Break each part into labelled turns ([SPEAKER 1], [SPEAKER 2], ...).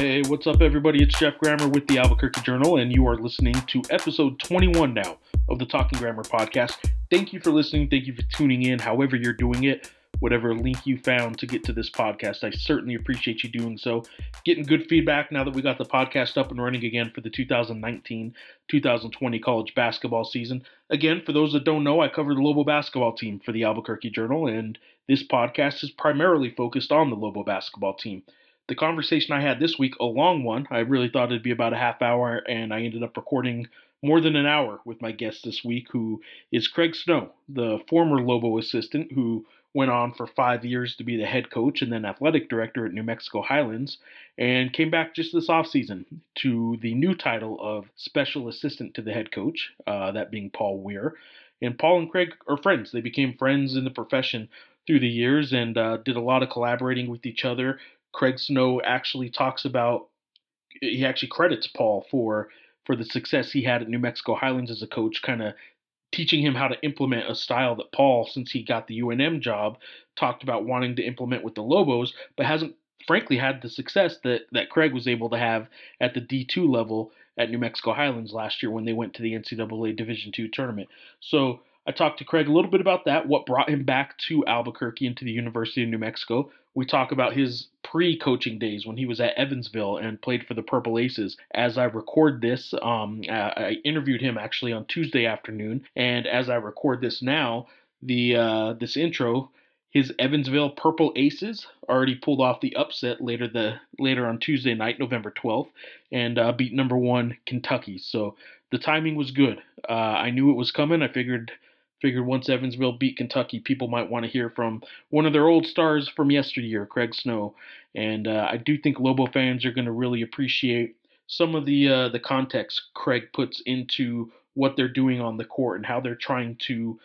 [SPEAKER 1] Hey, what's up, everybody? It's Geoff Grammer with the Albuquerque Journal, and you are listening to episode 21 now of the Talking Grammer podcast. Thank you for listening. Thank you for tuning in, however, you're doing it. Whatever link you found to get to this podcast, I certainly appreciate you doing so. Getting good feedback now that we got the podcast up and running again for the 2019 2020 college basketball season. Again, for those that don't know, I cover the Lobo basketball team for the Albuquerque Journal, and this podcast is primarily focused on the Lobo basketball team the conversation I had this week, a long one. I really thought it'd be about a half hour, and I ended up recording more than an hour with my guest this week, who is Craig Snow, the former Lobo assistant who went on for five years to be the head coach and then athletic director at New Mexico Highlands, and came back just this offseason to the new title of special assistant to the head coach, uh, that being Paul Weir. And Paul and Craig are friends. They became friends in the profession through the years and uh, did a lot of collaborating with each other, Craig Snow actually talks about he actually credits Paul for for the success he had at New Mexico Highlands as a coach, kind of teaching him how to implement a style that Paul, since he got the UNM job, talked about wanting to implement with the Lobos, but hasn't frankly had the success that that Craig was able to have at the D2 level at New Mexico Highlands last year when they went to the NCAA Division II tournament. So I talked to Craig a little bit about that, what brought him back to Albuquerque and to the University of New Mexico. We talk about his pre coaching days when he was at Evansville and played for the Purple Aces. As I record this, um, I interviewed him actually on Tuesday afternoon, and as I record this now, the uh, this intro, his Evansville Purple Aces already pulled off the upset later the later on Tuesday night, November 12th, and uh, beat number one Kentucky. So the timing was good. Uh, I knew it was coming. I figured Figured once Evansville beat Kentucky, people might want to hear from one of their old stars from yesteryear, Craig Snow. And uh, I do think Lobo fans are going to really appreciate some of the uh, the context Craig puts into what they're doing on the court and how they're trying to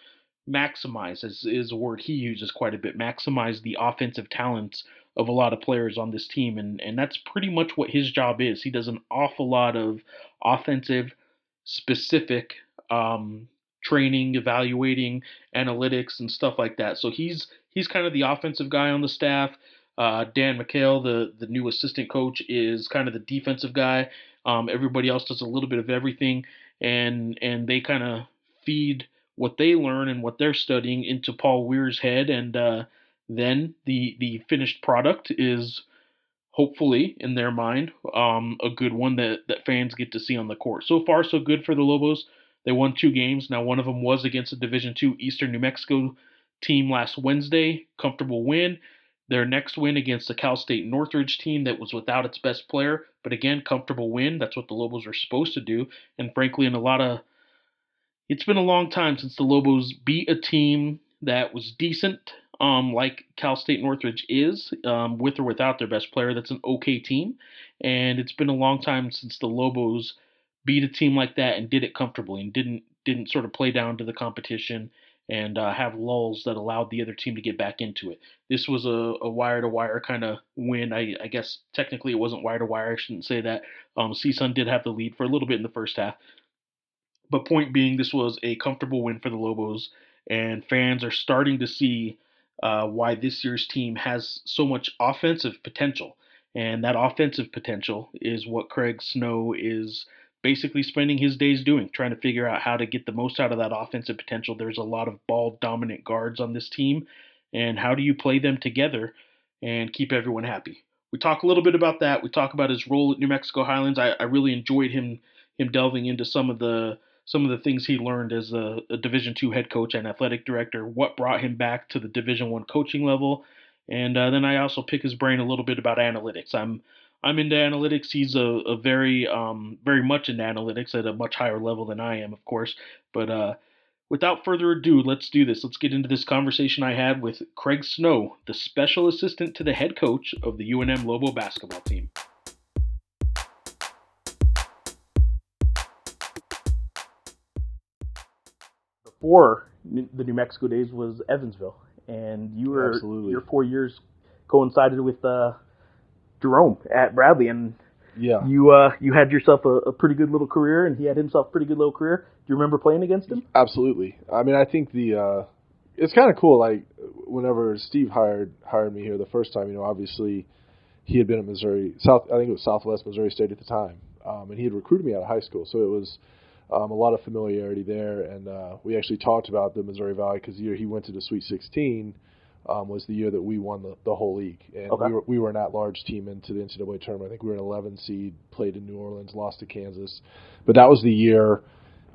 [SPEAKER 1] maximize, as is a word he uses quite a bit, maximize the offensive talents of a lot of players on this team. And, and that's pretty much what his job is. He does an awful lot of offensive, specific um, training, evaluating analytics and stuff like that. So he's he's kind of the offensive guy on the staff. Uh, Dan McHale, the the new assistant coach, is kind of the defensive guy. Um, everybody else does a little bit of everything, and and they kind of feed what they learn and what they're studying into Paul Weir's head, and uh, then the the finished product is hopefully in their mind um, a good one that that fans get to see on the court. So far, so good for the Lobos. They won two games. Now one of them was against a Division Two Eastern New Mexico team last Wednesday. Comfortable win. Their next win against the Cal State Northridge team that was without its best player, but again, comfortable win. That's what the Lobos are supposed to do. And frankly, in a lot of it's been a long time since the Lobos beat a team that was decent, um, like Cal State Northridge is, um, with or without their best player. That's an okay team. And it's been a long time since the Lobos beat a team like that and did it comfortably and didn't didn't sort of play down to the competition and uh, have lulls that allowed the other team to get back into it. This was a, wire to wire kind of win. I, I, guess technically it wasn't wire to wire. I shouldn't say that. Um, CSUN did have the lead for a little bit in the first half. But point being, this was a comfortable win for the Lobos, and fans are starting to see uh, why this year's team has so much offensive potential. And that offensive potential is what Craig Snow is basically spending his days doing, trying to figure out how to get the most out of that offensive potential. There's a lot of ball dominant guards on this team, and how do you play them together and keep everyone happy? We talk a little bit about that. We talk about his role at New Mexico Highlands. I, I really enjoyed him him delving into some of the some of the things he learned as a, a Division two head coach and athletic director, what brought him back to the Division one coaching level, and uh, then I also pick his brain a little bit about analytics. I'm I'm into analytics. He's a, a very, um, very much into analytics at a much higher level than I am, of course. But uh, without further ado, let's do this. Let's get into this conversation I had with Craig Snow, the special assistant to the head coach of the UNM Lobo basketball team. Before the New Mexico days was Evansville, and you were
[SPEAKER 2] Absolutely.
[SPEAKER 1] your four years coincided with uh, Jerome at Bradley, and
[SPEAKER 2] yeah,
[SPEAKER 1] you uh, you had yourself a, a, pretty good little career, and he had himself a pretty good little career. Do you remember playing against him?
[SPEAKER 2] Absolutely. I mean, I think the uh, it's kind of cool. Like whenever Steve hired hired me here the first time, you know, obviously he had been at Missouri South. I think it was Southwest Missouri State at the time, um, and he had recruited me out of high school. So it was um, a lot of familiarity there, and uh, we actually talked about the Missouri Valley because the year he went to the Sweet 16 um, was the year that we won the, the whole league, and
[SPEAKER 1] Okay.
[SPEAKER 2] we were we were an at-large team into the NCAA tournament. I think we were an 11 seed, played in New Orleans, lost to Kansas, but that was the year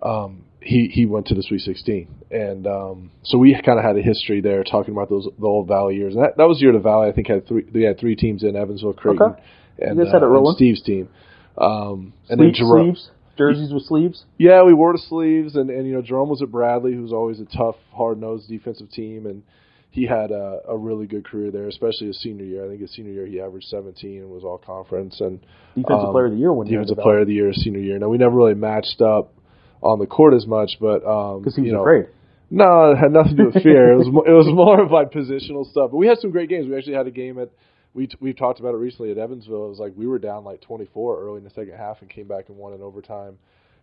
[SPEAKER 2] um, he he went to the Sweet 16, and um, so we kind of had a history there talking about those the old Valley years. And that, that was the year the Valley I think had three they had three teams in Evansville, Creighton,
[SPEAKER 1] Okay.
[SPEAKER 2] and,
[SPEAKER 1] You guys had it
[SPEAKER 2] uh, and
[SPEAKER 1] rolling.
[SPEAKER 2] Steve's team. Um, and
[SPEAKER 1] Sleeve-
[SPEAKER 2] then Jerome,
[SPEAKER 1] sleeves, jerseys with sleeves.
[SPEAKER 2] yeah, we wore the sleeves, and, and you know Jerome was at Bradley, who's always a tough, hard-nosed defensive team, and he had a, a really good career there, especially his senior year. I think his senior year he averaged 17 and was all conference and
[SPEAKER 1] Defensive
[SPEAKER 2] Um,
[SPEAKER 1] player of the year when
[SPEAKER 2] defensive player of the year senior year. Now we never really matched up on the court as much, but um,
[SPEAKER 1] because he was
[SPEAKER 2] know,
[SPEAKER 1] afraid.
[SPEAKER 2] no, it had nothing to do with fear. it was it was more of like positional stuff. But we had some great games. We actually had a game at we t- we talked about it recently at Evansville. It was like we were down like 24 early in the second half and came back and won in overtime.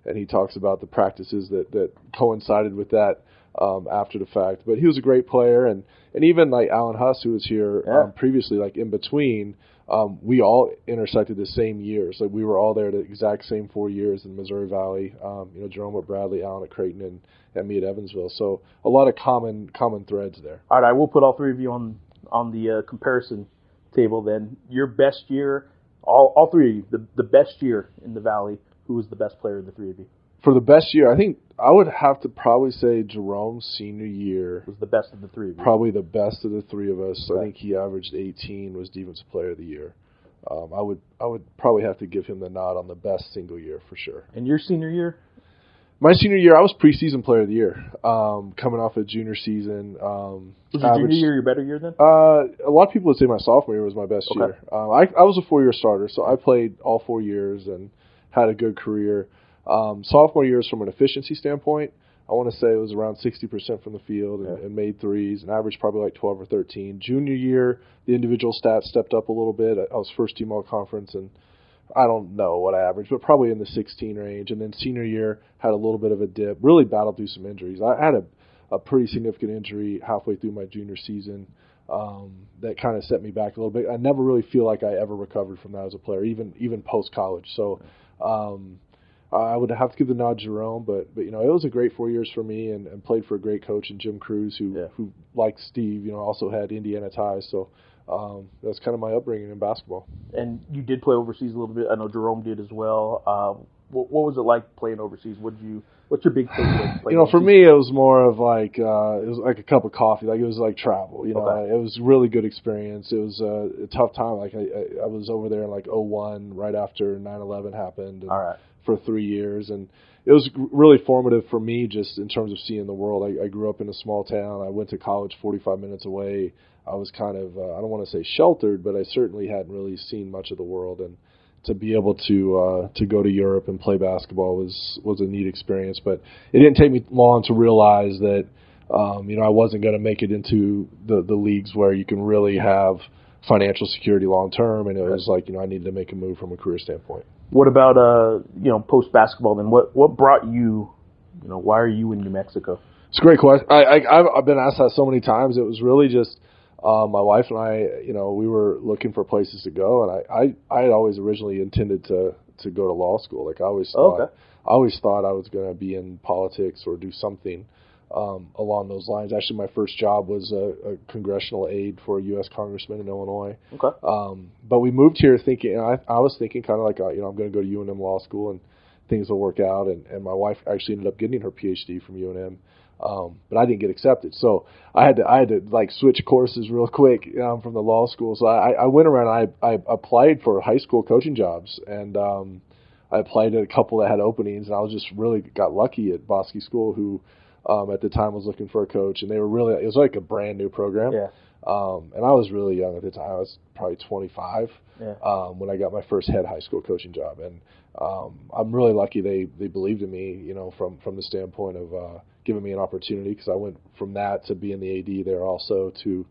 [SPEAKER 2] And he talks about the practices that that coincided with that um, after the fact. But he was a great player, and and even like Alan Huss, who was here
[SPEAKER 1] Yeah.
[SPEAKER 2] um, previously, like in between. Um, we all intersected the same years. Like we were all there the exact same four years in Missouri Valley. Um, you know, Jerome at Bradley, Alan at Creighton, and, and me at Evansville. So a lot of common common threads there.
[SPEAKER 1] All right, I will put all three of you on on the uh, comparison table. Then your best year, all all three of you, the the best year in the Valley. Who was the best player of the three of you?
[SPEAKER 2] For the best year, I think I would have to probably say Jerome's senior year,
[SPEAKER 1] Was the best of the three of
[SPEAKER 2] probably the best of the three of us. I think he averaged 18, was defensive player of the year. Um, I would I would probably have to give him the nod on the best single year for sure.
[SPEAKER 1] And your senior year?
[SPEAKER 2] My senior year, I was preseason player of the year, um, coming off a junior season. Um,
[SPEAKER 1] Was your
[SPEAKER 2] averaged-
[SPEAKER 1] junior year your better year then?
[SPEAKER 2] Uh, a lot of people would say my sophomore year was my best
[SPEAKER 1] Okay.
[SPEAKER 2] year. Um, I, I was a four-year starter, so I played all four years and had a good career. Um, sophomore years, from an efficiency standpoint, I want to say it was around 60% from the field and,
[SPEAKER 1] Yeah.
[SPEAKER 2] and made threes, and averaged probably like 12 or 13. Junior year, the individual stats stepped up a little bit. I, I was first team all conference, and I don't know what I averaged, but probably in the 16 range. And then senior year had a little bit of a dip. Really battled through some injuries. I had a, a pretty significant injury halfway through my junior season um, that kind of set me back a little bit. I never really feel like I ever recovered from that as a player, even even post college. So um, I would have to give the nod to Jerome, but but you know it was a great four years for me, and, and played for a great coach and Jim Crews, who
[SPEAKER 1] Yeah.
[SPEAKER 2] who like Steve, you know, also had Indiana ties. So um, that's kind of my upbringing in basketball.
[SPEAKER 1] And you did play overseas a little bit. I know Jerome did as well. Uh, what, what was it like playing overseas? What you? What's your big takeaway?
[SPEAKER 2] you know, for me, it was more of like uh, it was like a cup of coffee. Like it was like travel. You know,
[SPEAKER 1] Okay.
[SPEAKER 2] it was a really good experience. It was uh, a tough time. Like I, I, I was over there in like '01, right after 9/11 happened, and
[SPEAKER 1] All right.
[SPEAKER 2] For three years, and it was really formative for me just in terms of seeing the world. I, I grew up in a small town. I went to college 45 minutes away. I was kind of uh, I don't want to say sheltered, but I certainly hadn't really seen much of the world, and to be able to uh, to go to Europe and play basketball was was a neat experience. But it didn't take me long to realize that um, you know I wasn't going to make it into the the leagues where you can really have financial security long term, and it was like you know I needed to make a move from a career standpoint.
[SPEAKER 1] What about uh, you know, post basketball? Then what what brought you? You know, why are you in New Mexico?
[SPEAKER 2] It's a great question. I, I I've, I've been asked that so many times. It was really just um, my wife and I. You know, we were looking for places to go, and I I, I had always originally intended to to go to law school. Like I always
[SPEAKER 1] Oh,
[SPEAKER 2] thought,
[SPEAKER 1] okay.
[SPEAKER 2] I always thought I was going to be in politics or do something um, along those lines. Actually, my first job was a, a congressional aide for a U.S. congressman in Illinois.
[SPEAKER 1] Okay.
[SPEAKER 2] Um, but we moved here thinking, and I, I was thinking kind of like, uh, you know, I'm going to go to UNM Law School and things will work out. And, and my wife actually ended up getting her PhD from UNM, um, but I didn't get accepted. So I had to, I had to like switch courses real quick um, from the law school. So I, I went around, I, I applied for high school coaching jobs and, um, I applied at a couple that had openings, and I was just really got lucky at Bosque School, who um, at the time was looking for a coach, and they were really it was like a brand new program.
[SPEAKER 1] Yeah.
[SPEAKER 2] Um, and I was really young at the time. I was probably 25
[SPEAKER 1] Yeah.
[SPEAKER 2] um, when I got my first head high school coaching job, and um, I'm really lucky they they believed in me. You know, from from the standpoint of uh, giving me an opportunity because I went from that to being the AD there also to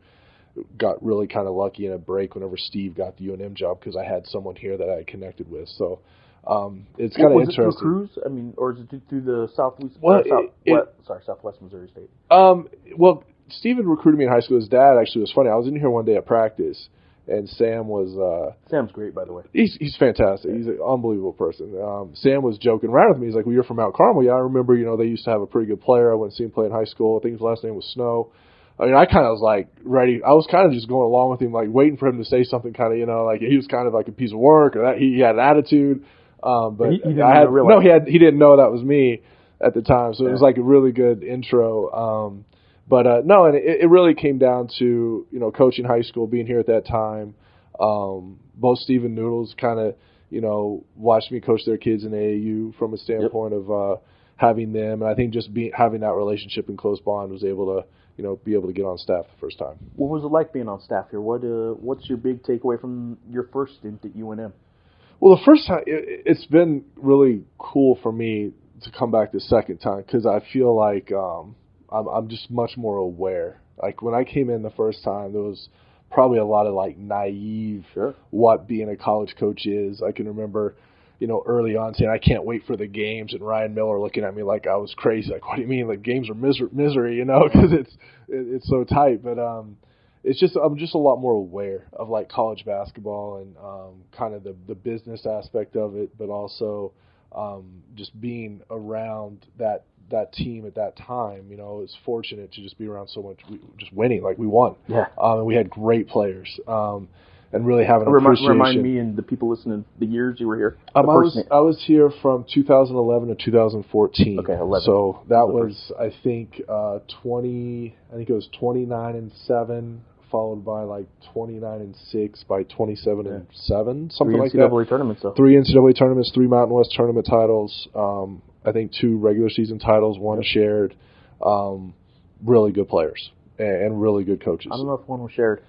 [SPEAKER 2] got really kind of lucky in a break whenever Steve got the UNM job because I had someone here that I connected with. So um, it's kind of
[SPEAKER 1] was it through
[SPEAKER 2] interesting.
[SPEAKER 1] Crews? I mean, or is it through- the southwest?
[SPEAKER 2] Well,
[SPEAKER 1] or south,
[SPEAKER 2] it-
[SPEAKER 1] what- sorry, Southwest Missouri State.
[SPEAKER 2] Um, well, Stephen recruited me in high school. His dad actually was funny. I was in here one day at practice, and Sam was. Uh,
[SPEAKER 1] Sam's great, by the way.
[SPEAKER 2] He's he's fantastic. He's an unbelievable person. Um, Sam was joking around with me. He's like, "Well, you're from Mount Carmel, yeah? I remember. You know, they used to have a pretty good player. I went and seen him play in high school. I think his last name was Snow. I mean, I kind of was like ready. I was kind of just going along with him, like waiting for him to say something, kind of, you know, like he was kind of like a piece of work or that he had an attitude. Um, but
[SPEAKER 1] He- he didn't
[SPEAKER 2] I had no, he had he didn't know that was me at the time, so it was like a really good intro. Um, but uh, no, and it, it really came down to you know coaching high school, being here at that time. Um, both Steve and Noodles kind of you know watched me coach their kids in AAU from a standpoint of uh, having them, and I think just being having that relationship and close bond was able to you know be able to get on staff the first time.
[SPEAKER 1] What was it like being on staff here? What uh, What's your big takeaway from your first stint at UNM?
[SPEAKER 2] Well, the first time it, it's been really cool for me to come back the second time because I feel like um, I'm I'm just much more aware. Like when I came in the first time, there was probably a lot of like naive
[SPEAKER 1] Sure.
[SPEAKER 2] what being a college coach is. I can remember, you know, early on saying I can't wait for the games, and Ryan Miller looking at me like I was crazy. Like, what do you mean? Like games are miser- misery, you know, because it's it, it's so tight. But um, it's just I'm just a lot more aware of like college basketball and um, kind of the the business aspect of it, but also um, just being around that that team at that time. You know, it's fortunate to just be around so much, we, just winning. Like we won,
[SPEAKER 1] Yeah.
[SPEAKER 2] um, and we had great players, um, and really having an
[SPEAKER 1] Remind,
[SPEAKER 2] appreciation.
[SPEAKER 1] remind me and the people listening the years you were here.
[SPEAKER 2] Um, I was. I was here from 2011 to 2014.
[SPEAKER 1] Okay, 11.
[SPEAKER 2] So that
[SPEAKER 1] Was
[SPEAKER 2] was I think uh, 20. I think it was 29 and seven, followed by like 29 and six, by 27 and seven, something
[SPEAKER 1] Three
[SPEAKER 2] like
[SPEAKER 1] NCAA
[SPEAKER 2] that.
[SPEAKER 1] tournaments, though.
[SPEAKER 2] Three NCAA tournaments, three Mountain West tournament titles. Um, I think two regular season titles, one shared. Um, really good players and, and really good coaches.
[SPEAKER 1] I don't know if one was shared.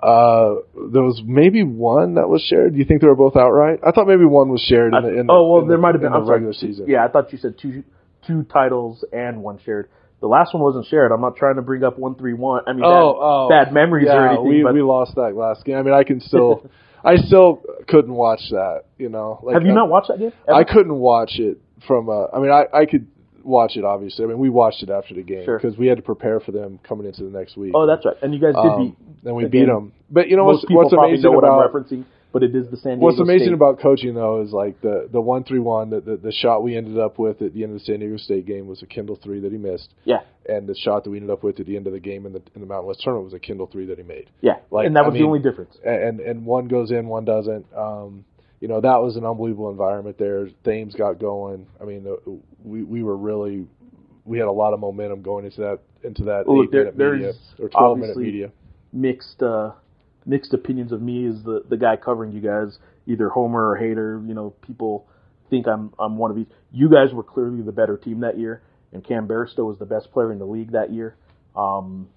[SPEAKER 2] Uh, there was maybe one that was shared. Do you think they were both outright? I thought maybe one was shared in the, in the
[SPEAKER 1] oh well, there
[SPEAKER 2] the-
[SPEAKER 1] might have been
[SPEAKER 2] the
[SPEAKER 1] I'm sorry.
[SPEAKER 2] regular season.
[SPEAKER 1] Yeah, I thought you said two two titles and one shared. The last one wasn't shared. I'm not trying to bring up one three one. I mean,
[SPEAKER 2] Oh,
[SPEAKER 1] bad,
[SPEAKER 2] oh,
[SPEAKER 1] bad memories
[SPEAKER 2] yeah,
[SPEAKER 1] or anything.
[SPEAKER 2] we
[SPEAKER 1] but
[SPEAKER 2] we lost that last game. I mean, I can still, I still couldn't watch that. You know, like
[SPEAKER 1] have you not watched that game?
[SPEAKER 2] I couldn't watch it from. Uh, I mean, I I could watch it obviously. I mean, we watched it after the game
[SPEAKER 1] Sure.
[SPEAKER 2] because we had to prepare for them coming into the next week.
[SPEAKER 1] Oh, that's right. And you guys did
[SPEAKER 2] Um,
[SPEAKER 1] beat.
[SPEAKER 2] and we
[SPEAKER 1] again,
[SPEAKER 2] beat them. But you know
[SPEAKER 1] most
[SPEAKER 2] what's what's amazing
[SPEAKER 1] know what
[SPEAKER 2] about
[SPEAKER 1] I'm referencing, but it is the San Diego
[SPEAKER 2] What's amazing
[SPEAKER 1] State.
[SPEAKER 2] about coaching though is like the the one three one the, the the shot we ended up with at the end of the San Diego State game was a Kendall three that he missed,
[SPEAKER 1] yeah,
[SPEAKER 2] and the shot that we ended up with at the end of the game in the in the Mountain West tournament was a Kendall three that he made.
[SPEAKER 1] yeah,
[SPEAKER 2] Like,
[SPEAKER 1] and that
[SPEAKER 2] I
[SPEAKER 1] was
[SPEAKER 2] mean-
[SPEAKER 1] the only difference.
[SPEAKER 2] And and one goes in, one doesn't. Um, you know that was an unbelievable environment there. Thames got going. I mean, the, we we were really we had a lot of momentum going into that into that
[SPEAKER 1] Well,
[SPEAKER 2] eight
[SPEAKER 1] there-
[SPEAKER 2] minute media or twelve minute media.
[SPEAKER 1] Mixed uh, mixed opinions of me as the the guy covering you guys, either homer or hater. You know, people think I'm I'm one of these. You guys were clearly the better team that year, and Cam Bairstow was the best player in the league that year. Um,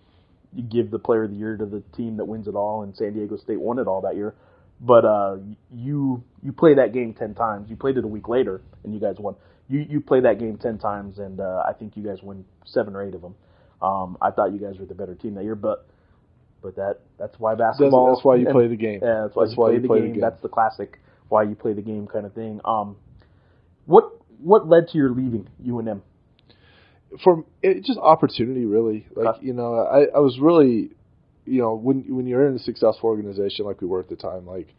[SPEAKER 1] you give the player of the year to the team that wins it all, and San Diego State won it all that year. But uh, you you play that game ten times. You played it a week later, and you guys won. You you play that game ten times, and uh, I think you guys win seven or eight of them. Um, I thought you guys were the better team that year, but but that that's why basketball.
[SPEAKER 2] that's why you
[SPEAKER 1] and-
[SPEAKER 2] play the game.
[SPEAKER 1] Yeah, that's why
[SPEAKER 2] That's
[SPEAKER 1] you
[SPEAKER 2] why
[SPEAKER 1] play,
[SPEAKER 2] you
[SPEAKER 1] the,
[SPEAKER 2] play the
[SPEAKER 1] game.
[SPEAKER 2] game.
[SPEAKER 1] That's the classic why you play the game kind of thing. Um, what what led to your leaving UNM?
[SPEAKER 2] for it just opportunity really like you know I, I was really you know when when you're in a successful organization like we were at the time like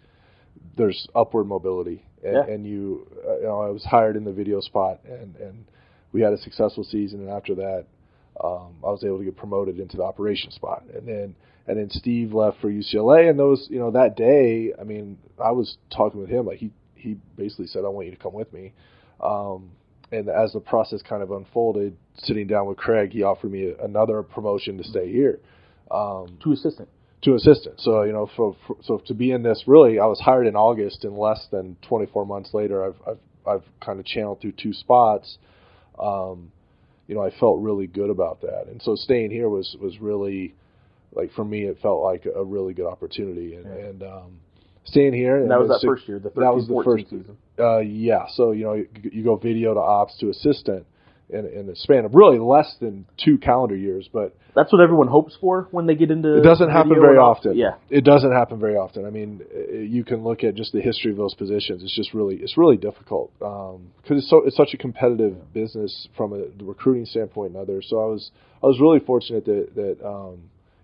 [SPEAKER 2] there's upward mobility and,
[SPEAKER 1] Yeah.
[SPEAKER 2] and you uh, you know I was hired in the video spot and and we had a successful season and after that um, I was able to get promoted into the operation spot and then and then Steve left for UCLA and those you know that day I mean I was talking with him like he he basically said I want you to come with me um, and as the process kind of unfolded, sitting down with Craig, he offered me another promotion to stay here um,
[SPEAKER 1] To assistant.
[SPEAKER 2] to assistant. So you know, for, for, so to be in this, really, I was hired in August, and less than 24 months later, I've I've, I've kind of channeled through two spots. Um, you know, I felt really good about that, and so staying here was was really like for me, it felt like a really good opportunity, and,
[SPEAKER 1] Yeah.
[SPEAKER 2] and um, staying here.
[SPEAKER 1] And that was that first year, the 13,
[SPEAKER 2] that was the first
[SPEAKER 1] season.
[SPEAKER 2] uh, yeah. So you know, you, you go video to ops to assistant in, in a span of really less than two calendar years, but
[SPEAKER 1] That's what everyone hopes for when they get into.
[SPEAKER 2] it doesn't happen very often.
[SPEAKER 1] Yeah,
[SPEAKER 2] it doesn't happen very often. I mean, uh, you can look at just the history of those positions. It's just really, it's really difficult because it's so it's such a competitive business from a the recruiting standpoint and others. So I was I was really fortunate that that um,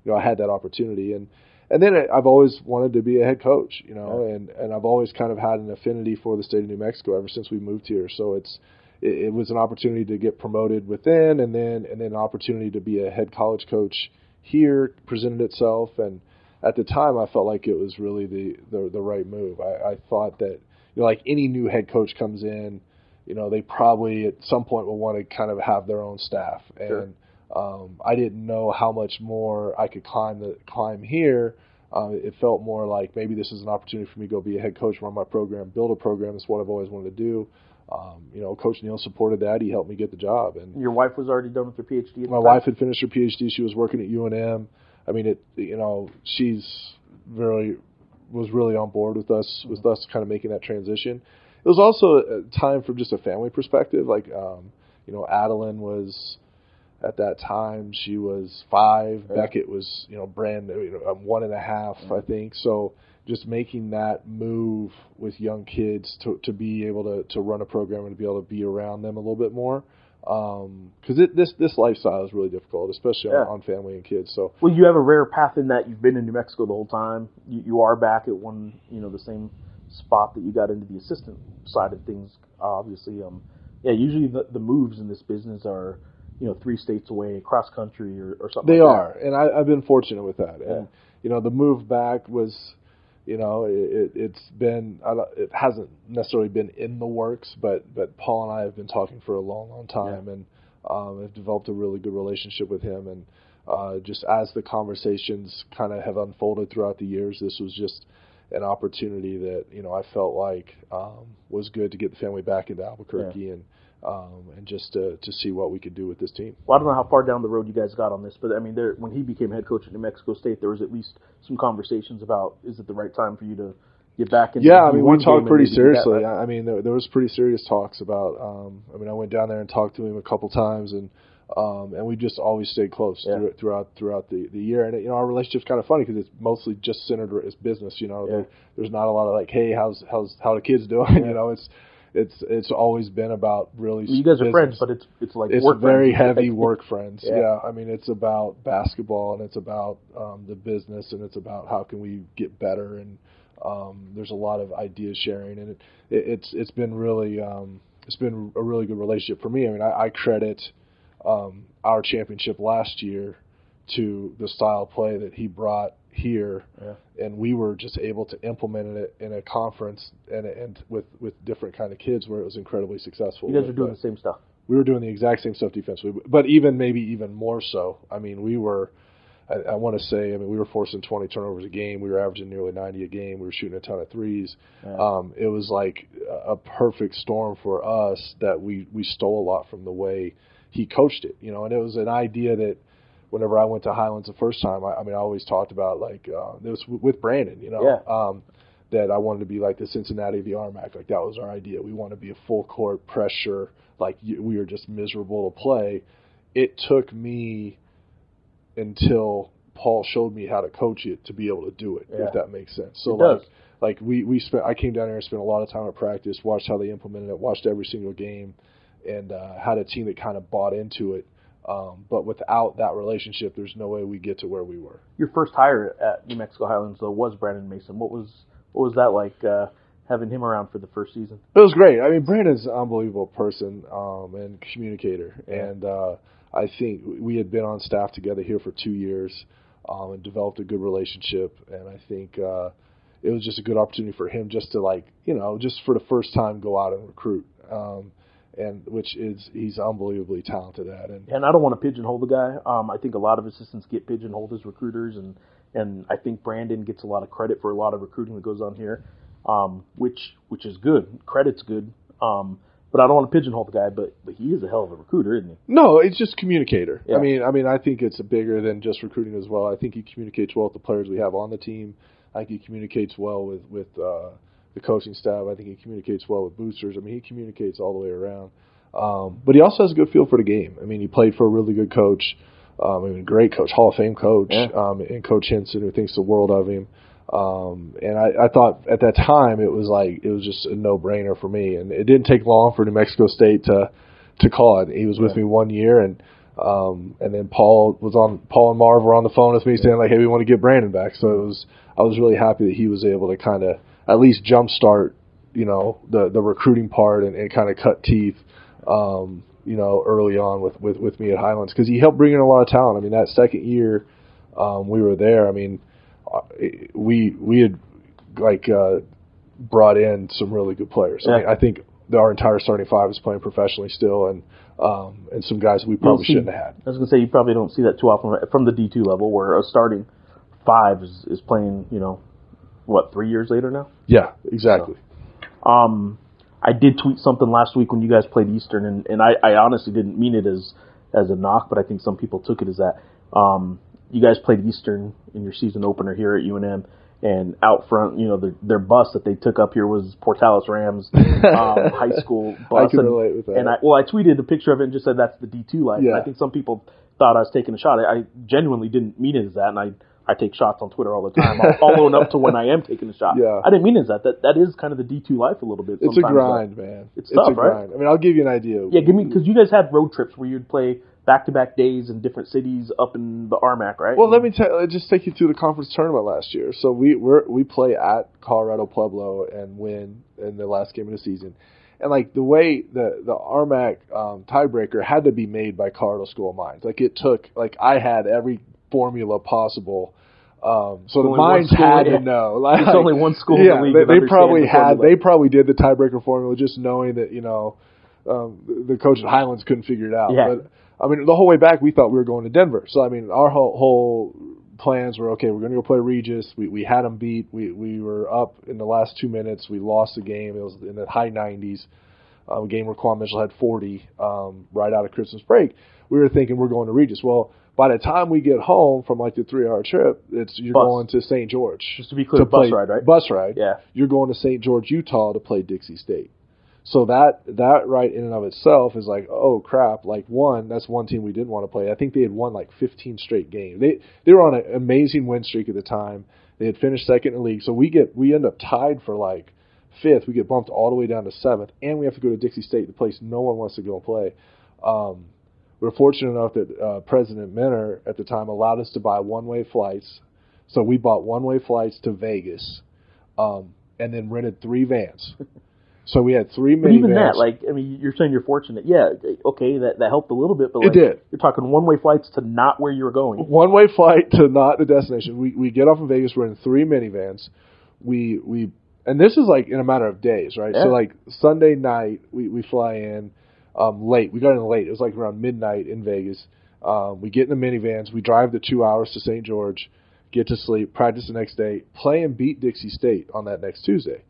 [SPEAKER 2] you know I had that opportunity and and then I've always wanted to be a head coach, you know, and and I've always kind of had an affinity for the state of New Mexico ever since we moved here. So it's it, it was an opportunity to get promoted within, and then and then an opportunity to be a head college coach here presented itself, and at the time I felt like it was really the the, the right move. I, I thought that you know, like any new head coach comes in, you know, they probably at some point will want to kind of have their own staff, and
[SPEAKER 1] Sure.
[SPEAKER 2] um, I didn't know how much more I could climb the climb here. Um, it felt more like maybe this is an opportunity for me to go be a head coach, run my program, build a program. That's what I've always wanted to do. Um, you know, Coach Neal supported that. He helped me get the job, and
[SPEAKER 1] Your wife was already done with her PhD.
[SPEAKER 2] My
[SPEAKER 1] time?
[SPEAKER 2] wife had finished her PhD. She was working at UNM. I mean, it. You know, she's very was really on board with us with us kind of making that transition. It was also a time from just a family perspective. Like, um, you know, Adeline was at that time she was five.
[SPEAKER 1] Yeah.
[SPEAKER 2] Beckett was you know brand you know, one and a half, I think. So just making that move with young kids to to be able to to run a program and to be able to be around them a little bit more because it this this lifestyle is really difficult, especially
[SPEAKER 1] Yeah.
[SPEAKER 2] on, on family and kids. So
[SPEAKER 1] Well, you have a rare path in that you've been in New Mexico the whole time. You, you are back at one, you know, the same spot that you got into the assistant side of things. Obviously, um, yeah. Usually the, the moves in this business are, you know, three states away, cross country, or, or something.
[SPEAKER 2] they
[SPEAKER 1] like
[SPEAKER 2] are, and I, I've been fortunate with that.
[SPEAKER 1] Yeah.
[SPEAKER 2] And you know, the move back was, you know, it, it, it's been I don't, it hasn't necessarily been in the works, but but Paul and I have been talking for a long, long time, and um, have developed a really good relationship with him. And uh, just as the conversations kind of have unfolded throughout the years, this was just an opportunity that you know I felt like um, was good to get the family back into Albuquerque and um, and just to to see what we could do with this team.
[SPEAKER 1] Well, I don't know how far down the road you guys got on this, but I mean, there when he became head coach at New Mexico State, there was at least some conversations about is it the right time for you to get back into
[SPEAKER 2] Yeah, I mean, we talked pretty
[SPEAKER 1] that,
[SPEAKER 2] seriously.
[SPEAKER 1] right?
[SPEAKER 2] I mean, there, there was pretty serious talks about. Um, I mean, I went down there and talked to him a couple times, and um, and we just always stayed close
[SPEAKER 1] Yeah.
[SPEAKER 2] through, throughout throughout the, the year. And you know, our relationship's kind of funny because it's mostly just centered as business. You know,
[SPEAKER 1] Yeah.
[SPEAKER 2] there, there's not a lot of like, hey, how's how's how the kids doing?
[SPEAKER 1] Yeah.
[SPEAKER 2] You know, it's it's it's always been about really.
[SPEAKER 1] you guys are friends, but it's it's like
[SPEAKER 2] it's very
[SPEAKER 1] friends.
[SPEAKER 2] heavy work friends.
[SPEAKER 1] Yeah.
[SPEAKER 2] Yeah. I mean it's about basketball and it's about um, the business and it's about how can we get better and um, there's a lot of idea sharing and it, it, it's it's been really um, it's been a really good relationship for me. I mean I, I credit um, our championship last year to the style of play that he brought here
[SPEAKER 1] Yeah.
[SPEAKER 2] and we were just able to implement it in a conference and and with with different kind of kids where it was incredibly successful.
[SPEAKER 1] You guys are doing the same stuff.
[SPEAKER 2] we were doing the exact same stuff defensively, but even maybe even more so. I mean, we were. I, I want to say, I mean, we were forcing 20 turnovers a game. We were averaging nearly 90 a game. We were shooting a ton of threes.
[SPEAKER 1] Yeah.
[SPEAKER 2] Um, it was like a perfect storm for us that we we stole a lot from the way he coached it. You know, and it was an idea that whenever I went to Highlands the first time, I, I mean, I always talked about like uh, it was w- with Brandon. You know,
[SPEAKER 1] Yeah.
[SPEAKER 2] um, that I wanted to be like the Cincinnati of the RMAC. Like that was our idea. We want to be a full court pressure. Like we were just miserable to play. It took me until Paul showed me how to coach it to be able to do it.
[SPEAKER 1] Yeah.
[SPEAKER 2] If that makes sense. So like like we we spent. I came down here and spent a lot of time at practice. Watched how they implemented it. Watched every single game, and uh, had a team that kind of bought into it. Um, but without that relationship, there's no way we get to where we were.
[SPEAKER 1] Your first hire at New Mexico Highlands though was Brandon Mason. What was what was that like uh, having him around for the first season?
[SPEAKER 2] It was great. I mean, Brandon's an unbelievable person um, and communicator,
[SPEAKER 1] Yeah.
[SPEAKER 2] and uh, I think we had been on staff together here for two years um, and developed a good relationship. And I think uh, it was just a good opportunity for him just to like, you know, just for the first time go out and recruit, um, and which is he's unbelievably talented at. And
[SPEAKER 1] And I don't want to pigeonhole the guy. Um, I think a lot of assistants get pigeonholed as recruiters, and and I think Brandon gets a lot of credit for a lot of recruiting that goes on here, um, which which is good. Credit's good. Um, but I don't want to pigeonhole the guy. But but he is a hell of a recruiter, isn't he?
[SPEAKER 2] No, it's just communicator.
[SPEAKER 1] Yeah.
[SPEAKER 2] I mean, I mean, I think it's bigger than just recruiting as well. I think he communicates well with the players we have on the team. I think he communicates well with with uh, the coaching staff. I think he communicates well with boosters. I mean, he communicates all the way around. Um, but he also has a good feel for the game. I mean, he played for a really good coach. Um, I mean, a great coach, Hall of Fame coach,
[SPEAKER 1] Yeah.
[SPEAKER 2] um, and Coach Henson, who thinks the world of him. Um, and I, I thought at that time it was like it was just a no brainer for me. And it didn't take long for New Mexico State to to call it. He was with
[SPEAKER 1] Yeah.
[SPEAKER 2] me one year, and Um, and then Paul was on. Paul and Marv were on the phone with me saying like, "Hey, we want to get Brandon back." So it was. I was really happy that he was able to kind of at least jumpstart, you know, the the recruiting part and, and kind of cut teeth. Um, you know, early on with with, with me at Highlands because he helped bring in a lot of talent. I mean, that second year um, we were there. I mean, uh, we we had like uh, brought in some really good players.
[SPEAKER 1] Yeah.
[SPEAKER 2] I, mean, I think our entire starting five is playing professionally still, and um, and some guys we probably
[SPEAKER 1] see-
[SPEAKER 2] shouldn't have had.
[SPEAKER 1] I was gonna say you probably don't see that too often from the D two level, where a starting five is, is playing. You know, what three years later now?
[SPEAKER 2] Yeah, exactly.
[SPEAKER 1] Um, I did tweet something last week when you guys played Eastern, and, and I, I honestly didn't mean it as as a knock, but I think some people took it as that. Um, you guys played Eastern in your season opener here at UNM, and out front, you know, their, their bus that they took up here was Portales Rams um, high school bus.
[SPEAKER 2] I can
[SPEAKER 1] and,
[SPEAKER 2] relate with that.
[SPEAKER 1] And I, well, I tweeted a picture of it and just said that's the D2 life. And
[SPEAKER 2] Yeah.
[SPEAKER 1] I think some people thought I was taking a shot. I, I genuinely didn't mean it as that, and I I take shots on Twitter all the time. I'll, I'll own up to when I am taking a shot.
[SPEAKER 2] Yeah.
[SPEAKER 1] I didn't mean it as that. That that is kind of the D2 life a little bit.
[SPEAKER 2] it's a grind, man.
[SPEAKER 1] It's tough,
[SPEAKER 2] a
[SPEAKER 1] right?
[SPEAKER 2] grind. I mean, I'll give you an idea.
[SPEAKER 1] Yeah, give me because you guys had road trips where you'd play back to back days in different cities up in the RMAC, right?
[SPEAKER 2] Well, let me tell, uh, just take you through the conference tournament last year. So we we're, we play at Colorado Pueblo and win in the last game of the season. And like the way the the RMAC um, tiebreaker had to be made by Colorado School of Mines. Like it took like I had every formula possible. Um, so the mines had to know. Like,
[SPEAKER 1] There's only one school the
[SPEAKER 2] yeah,
[SPEAKER 1] league
[SPEAKER 2] they, they probably
[SPEAKER 1] the
[SPEAKER 2] had. They probably did the tiebreaker formula just knowing that you know um, the the coach at Highlands couldn't figure it out.
[SPEAKER 1] Yeah.
[SPEAKER 2] But I mean, the whole way back, we thought we were going to Denver. So I mean, our whole, whole plans were okay. We're going to go play Regis. We we had them beat. We we were up in the last two minutes. We lost the game. It was in the high 90s. Uh, a game where Quan Mitchell had 40 um, right out of Christmas break. We were thinking we're going to Regis. Well, by the time we get home from like the three-hour trip, it's you're
[SPEAKER 1] Bus.
[SPEAKER 2] going to St. George.
[SPEAKER 1] Just to be clear,
[SPEAKER 2] to
[SPEAKER 1] bus
[SPEAKER 2] play-
[SPEAKER 1] ride, right?
[SPEAKER 2] Bus ride.
[SPEAKER 1] Yeah.
[SPEAKER 2] You're going to St. George, Utah to play Dixie State. So that that right in and of itself is like, oh crap! Like one, that's one team we didn't want to play. I think they had won like 15 straight games. They they were on an amazing win streak at the time. They had finished second in the league. So we get we end up tied for like fifth. We get bumped all the way down to seventh, and we have to go to Dixie State, the place no one wants to go and play. Um, we're fortunate enough that uh, President Minner at the time allowed us to buy one-way flights. So we bought one-way flights to Vegas, um, and then rented three vans. So we had three
[SPEAKER 1] But even that, like, I mean, you're saying you're fortunate. Yeah, okay, that that helped a little bit, but
[SPEAKER 2] It did.
[SPEAKER 1] You're talking one way flights to not where you were going.
[SPEAKER 2] one way flight to not the destination. We we get off in Vegas. We're in three minivans. We we and this is like in a matter of days, right?
[SPEAKER 1] Yeah.
[SPEAKER 2] So like Sunday night, we we fly in um, late. We got in late. It was like around midnight in Vegas. Um, we get in the minivans. We drive the two hours to St. George, get to sleep, practice the next day, play and beat Dixie State on that next Tuesday.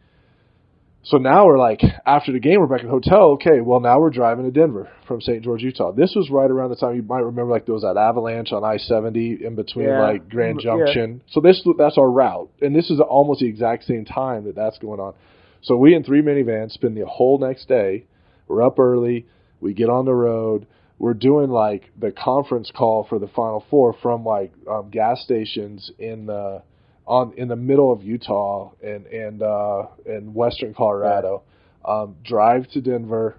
[SPEAKER 2] So now we're like, after the game, we're back at the hotel. Okay, well now we're driving to Denver from St. George, Utah. This was right around the time you might remember, like there was that avalanche on I seventy in between
[SPEAKER 1] Yeah.
[SPEAKER 2] like Grand
[SPEAKER 1] Yeah.
[SPEAKER 2] Junction. So this that's our route, and this is almost the exact same time that that's going on. So we in three minivans spend the whole next day. We're up early. We get on the road. We're doing like the conference call for the Final Four from like um, gas stations in the on in the middle of Utah and and uh, and western Colorado. Um, drive to Denver.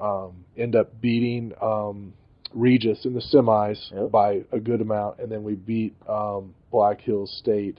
[SPEAKER 2] Um, end up beating um, Regis in the semis
[SPEAKER 1] Yep.
[SPEAKER 2] by a good amount, and then we beat um, Black Hills State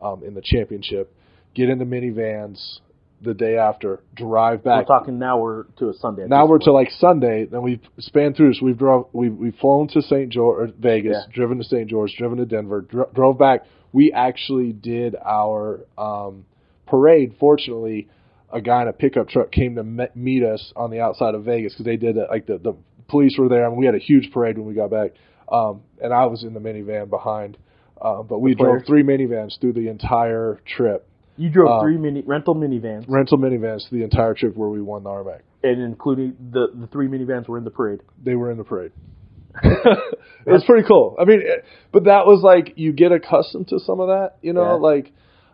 [SPEAKER 2] um, in the championship. Get in the minivans the day after. Drive back.
[SPEAKER 1] We're talking now we're to a Sunday.
[SPEAKER 2] Now we're
[SPEAKER 1] point.
[SPEAKER 2] to like Sunday. Then we've spanned through. So we've drove. We've we've flown to St. George, Vegas,
[SPEAKER 1] Yeah.
[SPEAKER 2] driven to St. George, driven to Denver, dro- drove back. We actually did our um, parade. Fortunately, a guy in a pickup truck came to me- meet us on the outside of Vegas because they did it. Like the the police were there, and we had a huge parade when we got back. Um, and I was in the minivan behind. Uh, but we drove three minivans through the entire trip.
[SPEAKER 1] You drove
[SPEAKER 2] uh,
[SPEAKER 1] three mini rental minivans,
[SPEAKER 2] Rental minivans the entire trip where we won the RMAC.
[SPEAKER 1] and including the the three minivans were in the parade.
[SPEAKER 2] they were in the parade. it was pretty cool. I mean, it, but that was like you get accustomed to some of that, you know,
[SPEAKER 1] Yeah.
[SPEAKER 2] like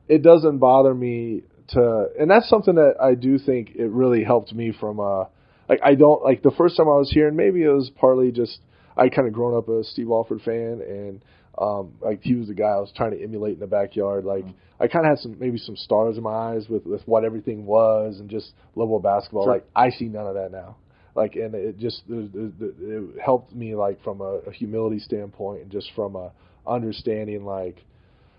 [SPEAKER 2] it doesn't bother me to, and that's something that I do think it really helped me from, uh, like I don't like the first time I was here, and maybe it was partly just I kind of grown up a Steve Alford fan, and um, like he was the guy I was trying to emulate in the backyard. Like I kind of had some maybe some stars in my eyes with with what everything was and just level of basketball.
[SPEAKER 1] Sure.
[SPEAKER 2] Like I see none of that now. like and it just it, it, it helped me like from a, a humility standpoint and just from a understanding like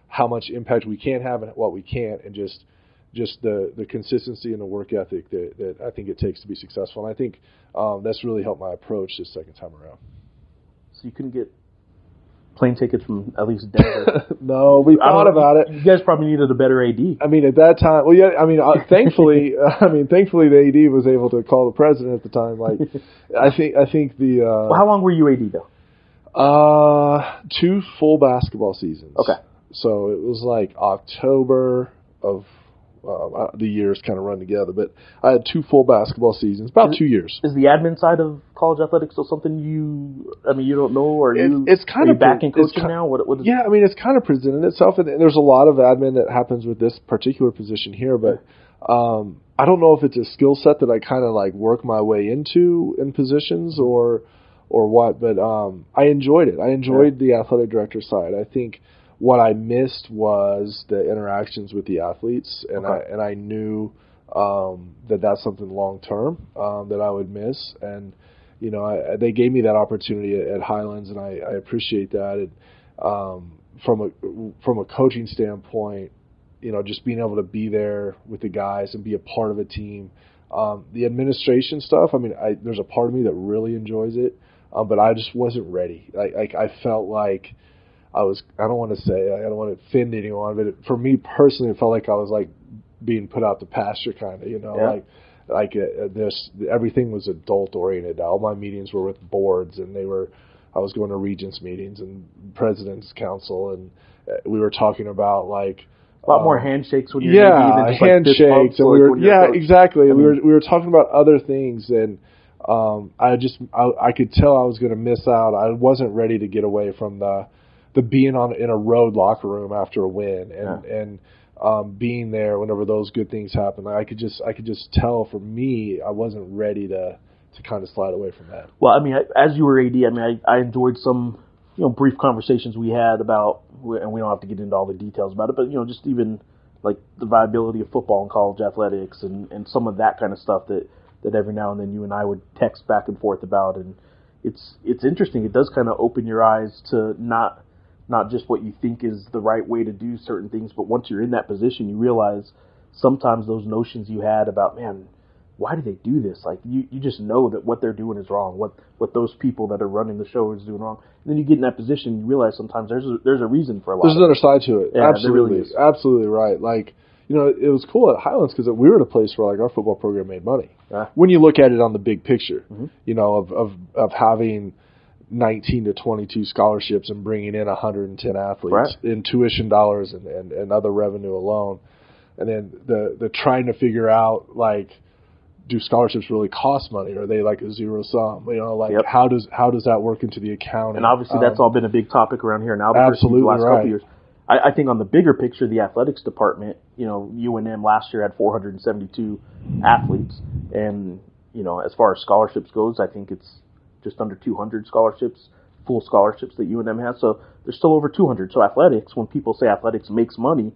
[SPEAKER 2] how much impact we can have and what we can't and just just the the consistency and the work ethic that, that I think it takes to be successful. And I think um, that's really helped my approach this second time around.
[SPEAKER 1] So you couldn't get plane tickets from at least Denver.
[SPEAKER 2] no, we
[SPEAKER 1] I
[SPEAKER 2] thought about it.
[SPEAKER 1] You guys probably needed a better AD.
[SPEAKER 2] I mean, at that time, well, yeah. I mean, uh, thankfully, I mean, thankfully, the AD was able to call the president at the time. Like, I think, I think the uh,
[SPEAKER 1] Well, how long were you AD though?
[SPEAKER 2] uh, two full basketball seasons.
[SPEAKER 1] Okay.
[SPEAKER 2] So it was like October of uh, the years kind of run together, but I had two full basketball seasons, about two years.
[SPEAKER 1] Is the admin side of college athletics still something you? I mean, you don't know, or
[SPEAKER 2] It-
[SPEAKER 1] you?
[SPEAKER 2] it's kind
[SPEAKER 1] are
[SPEAKER 2] of
[SPEAKER 1] you back in coaching now. What? What is?
[SPEAKER 2] Yeah, I mean, it's kind of presented itself, and, and there's a lot of admin that happens with this particular position here, but um, I don't know if it's a skill set that I kind of like work my way into in positions or or what. But um, I enjoyed it. I enjoyed the athletic director side. I think what I missed was the interactions with the athletes, and
[SPEAKER 1] Okay.
[SPEAKER 2] I and I knew um, that that's something long term um, that I would miss. And you know, I, they gave me that opportunity at, Highlands, and I, I appreciate that. And um, from a from a coaching standpoint, you know, just being able to be there with the guys and be a part of a team. Um, the administration stuff, I mean, I, there's a part of me that really enjoys it, um, but I just wasn't ready. Like, like I felt like I was. I don't want to say. I don't want to offend anyone, but it, for me personally, it felt like I was like being put out to pasture, kind of. You know,
[SPEAKER 1] Yeah.
[SPEAKER 2] like like uh, this. Everything was adult oriented. All my meetings were with boards, and they were. I was going to regents meetings and presidents council, and uh, we were talking about like
[SPEAKER 1] A lot more
[SPEAKER 2] um,
[SPEAKER 1] handshakes when you're
[SPEAKER 2] yeah,
[SPEAKER 1] than just
[SPEAKER 2] handshakes,
[SPEAKER 1] bumps,
[SPEAKER 2] and we were yeah,
[SPEAKER 1] coach.
[SPEAKER 2] exactly.
[SPEAKER 1] I
[SPEAKER 2] we were we were talking about other things, and um, I just I, I could tell I was going to miss out. I wasn't ready to get away from the the being on in a road locker room after a win, and and um, being there whenever those good things happen. I could just I could just tell for me I wasn't ready to to kind of slide away from that.
[SPEAKER 1] Well, I mean, I- as you were AD, I mean, I, I enjoyed some, you know, brief conversations we had about, and we don't have to get into all the details about it, but you know, just even like the viability of football and college athletics and and some of that kind of stuff that that every now and then you and I would text back and forth about, and it's it's interesting. It does kind of open your eyes to not not just what you think is the right way to do certain things, but once you're in that position, you realize sometimes those notions you had about man why do they do this? Like you, you just know that what they're doing is wrong. What what those people that are running the show is doing wrong. And then you get in that position, you realize sometimes there's a, there's a reason for a lot.
[SPEAKER 2] There's another side to it.
[SPEAKER 1] Yeah,
[SPEAKER 2] absolutely,
[SPEAKER 1] really
[SPEAKER 2] absolutely right. Like you know, it was cool at Highlands because we were at a place where like our football program made money.
[SPEAKER 1] Yeah.
[SPEAKER 2] When you look at it on the big picture,
[SPEAKER 1] Mhm.
[SPEAKER 2] you know, of of of having 19 to 22 scholarships and bringing in 110 athletes
[SPEAKER 1] Right.
[SPEAKER 2] in tuition dollars and, and, and other revenue alone, and then the the trying to figure out like do scholarships really cost money? Or are they like a zero sum? You know, like
[SPEAKER 1] Yep.
[SPEAKER 2] how does how does that work into the accounting?
[SPEAKER 1] And obviously, that's
[SPEAKER 2] Um,
[SPEAKER 1] all been a big topic around here in Albuquerque
[SPEAKER 2] Absolutely
[SPEAKER 1] the last
[SPEAKER 2] right.
[SPEAKER 1] couple of years. I, I think on the bigger picture, the athletics department, you know, UNM last year had 472 athletes, and you know, as far as scholarships goes, I think it's just under 200 scholarships, full scholarships that UNM has. So there's still over 200. So athletics, when people say athletics makes money,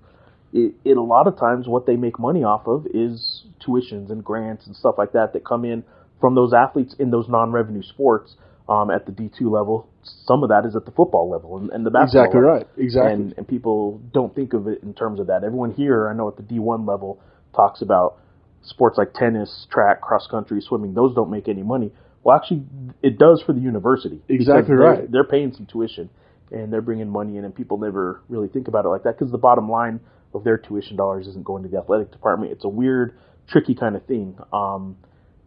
[SPEAKER 1] it, it a lot of times what they make money off of is tuitions and grants and stuff like that that come in from those athletes in those non-revenue sports um, at the D2 level. Some of that is at the football level and, and the basketball
[SPEAKER 2] exactly
[SPEAKER 1] level.
[SPEAKER 2] right. Exactly.
[SPEAKER 1] And, and people don't think of it in terms of that. Everyone here, I know at the D1 level, talks about sports like tennis, track, cross country, swimming. Those don't make any money. Well, actually, it does for the university.
[SPEAKER 2] Exactly
[SPEAKER 1] they're-
[SPEAKER 2] right.
[SPEAKER 1] They're paying some tuition and they're bringing money in, and people never really think about it like that because the bottom line of their tuition dollars isn't going to the athletic department. It's a weird, tricky kind of thing. Um,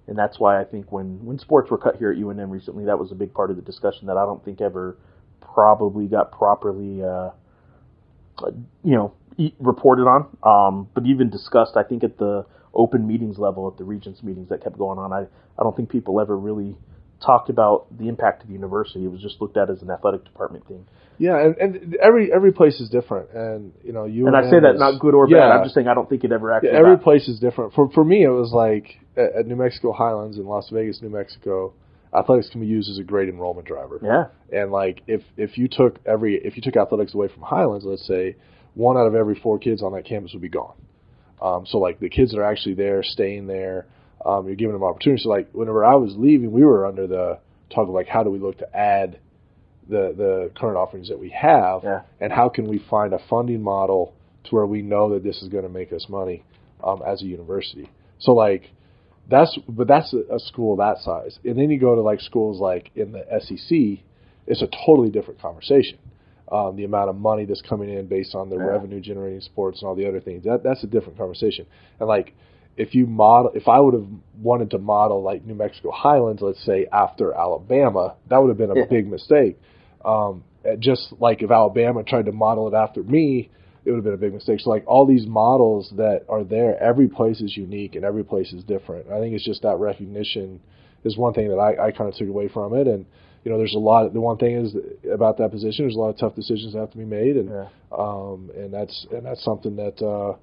[SPEAKER 1] and that's why I think when, when sports were cut here at UNM recently, that was a big part of the discussion that I don't think ever probably got properly, uh, you know, reported on, um, but even discussed. I think at the open meetings level, at the regents meetings that kept going on, I, I don't think people ever really talked about the impact of the university. It was just looked at as an athletic department thing.
[SPEAKER 2] Yeah, and, and every every place is different, and you know you
[SPEAKER 1] And I say that not good or bad. I'm just saying I don't think it ever actually.
[SPEAKER 2] yeah, every
[SPEAKER 1] got-
[SPEAKER 2] place is different. For for me, it was like at, at New Mexico Highlands in Las Vegas, New Mexico, athletics can be used as a great enrollment driver.
[SPEAKER 1] yeah,
[SPEAKER 2] And like if if you took every if you took athletics away from Highlands, let's say one out of every four kids on that campus would be gone. Um, so like the kids that are actually there, staying there, Um, you're giving them opportunities. So like whenever I was leaving, we were under the talk of like how do we look to add the the current offerings that we have,
[SPEAKER 1] Yeah.
[SPEAKER 2] and how can we find a funding model to where we know that this is going to make us money um, as a university. So like that's but that's a, a school that size, and then you go to like schools like in the SEC, it's a totally different conversation. Um, the amount of money that's coming in based on the
[SPEAKER 1] Yeah.
[SPEAKER 2] revenue generating sports and all the other things that that's a different conversation. And like if you model, if I would have wanted to model like New Mexico Highlands, let's say after Alabama, that would have been a
[SPEAKER 1] Yeah.
[SPEAKER 2] big mistake. Um, uh, just like if Alabama tried to model it after me, it would have been a big mistake. So like all these models that are there, every place is unique and every place is different. I think it's just that recognition is one thing that I, I kind of took away from it. And you know, there's a lot. The one thing is about that position, there's a lot of tough decisions that have to be made, and
[SPEAKER 1] Yeah.
[SPEAKER 2] um, and that's and that's something that uh,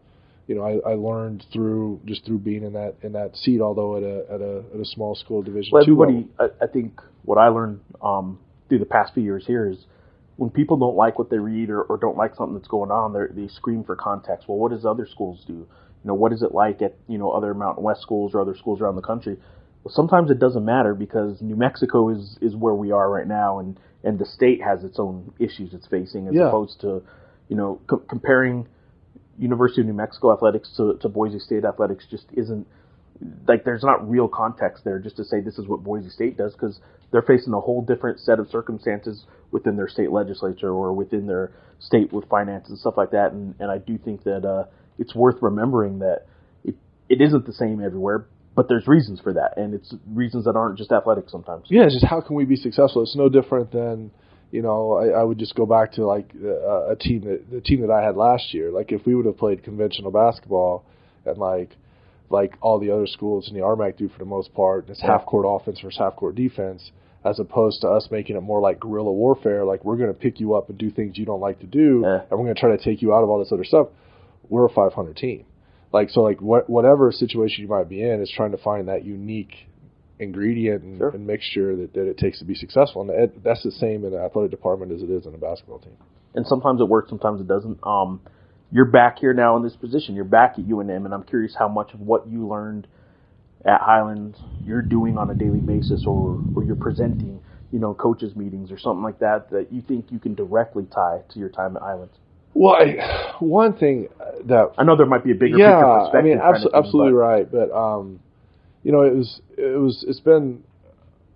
[SPEAKER 2] you know I, I learned through just through being in that in that seat, although at a at a, at a small school division
[SPEAKER 1] Well, everybody. I, I think what I learned um, through the past few years here is when people don't like what they read or, or don't like something that's going on, they they scream for context. Well, what does other schools do? You know, what is it like at you know other Mountain West schools or other schools around the country? Sometimes it doesn't matter because New Mexico is is where we are right now, and and the state has its own issues it's facing, as
[SPEAKER 2] Yeah.
[SPEAKER 1] opposed to you know co- comparing University of New Mexico athletics to, to Boise State athletics just isn't like there's not real context there just to say this is what Boise State does because they're facing a whole different set of circumstances within their state legislature or within their state with finances and stuff like that. And, and I do think that uh, it's worth remembering that it, it isn't the same everywhere, but there's reasons for that, and it's reasons that aren't just athletic sometimes.
[SPEAKER 2] Yeah, it's just how can we be successful? It's no different than you know. I, I would just go back to like uh, a team that the team that I had last year. Like if we would have played conventional basketball and like like all the other schools in the RMAC do for the most part, it's half court offense versus half court defense, as opposed to us making it more like guerrilla warfare. Like we're going to pick you up and do things you don't like to do,
[SPEAKER 1] Yeah.
[SPEAKER 2] and we're going to try to take you out of all this other stuff. We're a 500 team. Like so, like what whatever situation you might be in is trying to find that unique ingredient and,
[SPEAKER 1] Sure.
[SPEAKER 2] and mixture that, that it takes to be successful. And it, that's the same in the athletic department as it is in a basketball team.
[SPEAKER 1] and sometimes it works, sometimes it doesn't. Um, you're back here now in this position. You're back at UNM, and I'm curious how much of what you learned at Highlands you're doing on a daily basis, or or you're presenting, you know, coaches meetings or something like that that you think you can directly tie to your time at Highlands.
[SPEAKER 2] Well, I, one thing that
[SPEAKER 1] I know there might be a bigger
[SPEAKER 2] yeah,
[SPEAKER 1] picture
[SPEAKER 2] I mean,
[SPEAKER 1] kind of
[SPEAKER 2] abso-
[SPEAKER 1] thing,
[SPEAKER 2] absolutely
[SPEAKER 1] but-
[SPEAKER 2] right. But um, you know, it was it was it's been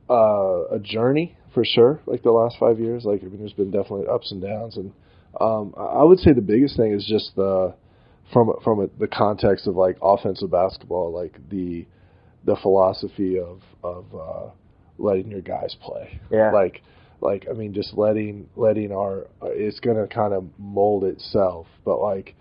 [SPEAKER 2] uh, a journey for sure. Like the last five years, like I mean, there's been definitely ups and downs, and um, I I would say the biggest thing is just the from from a, the context of like offensive basketball, like the the philosophy of of uh, letting your guys play.
[SPEAKER 1] Yeah.
[SPEAKER 2] Like like I mean, just letting letting our it's gonna kind of mold itself, but like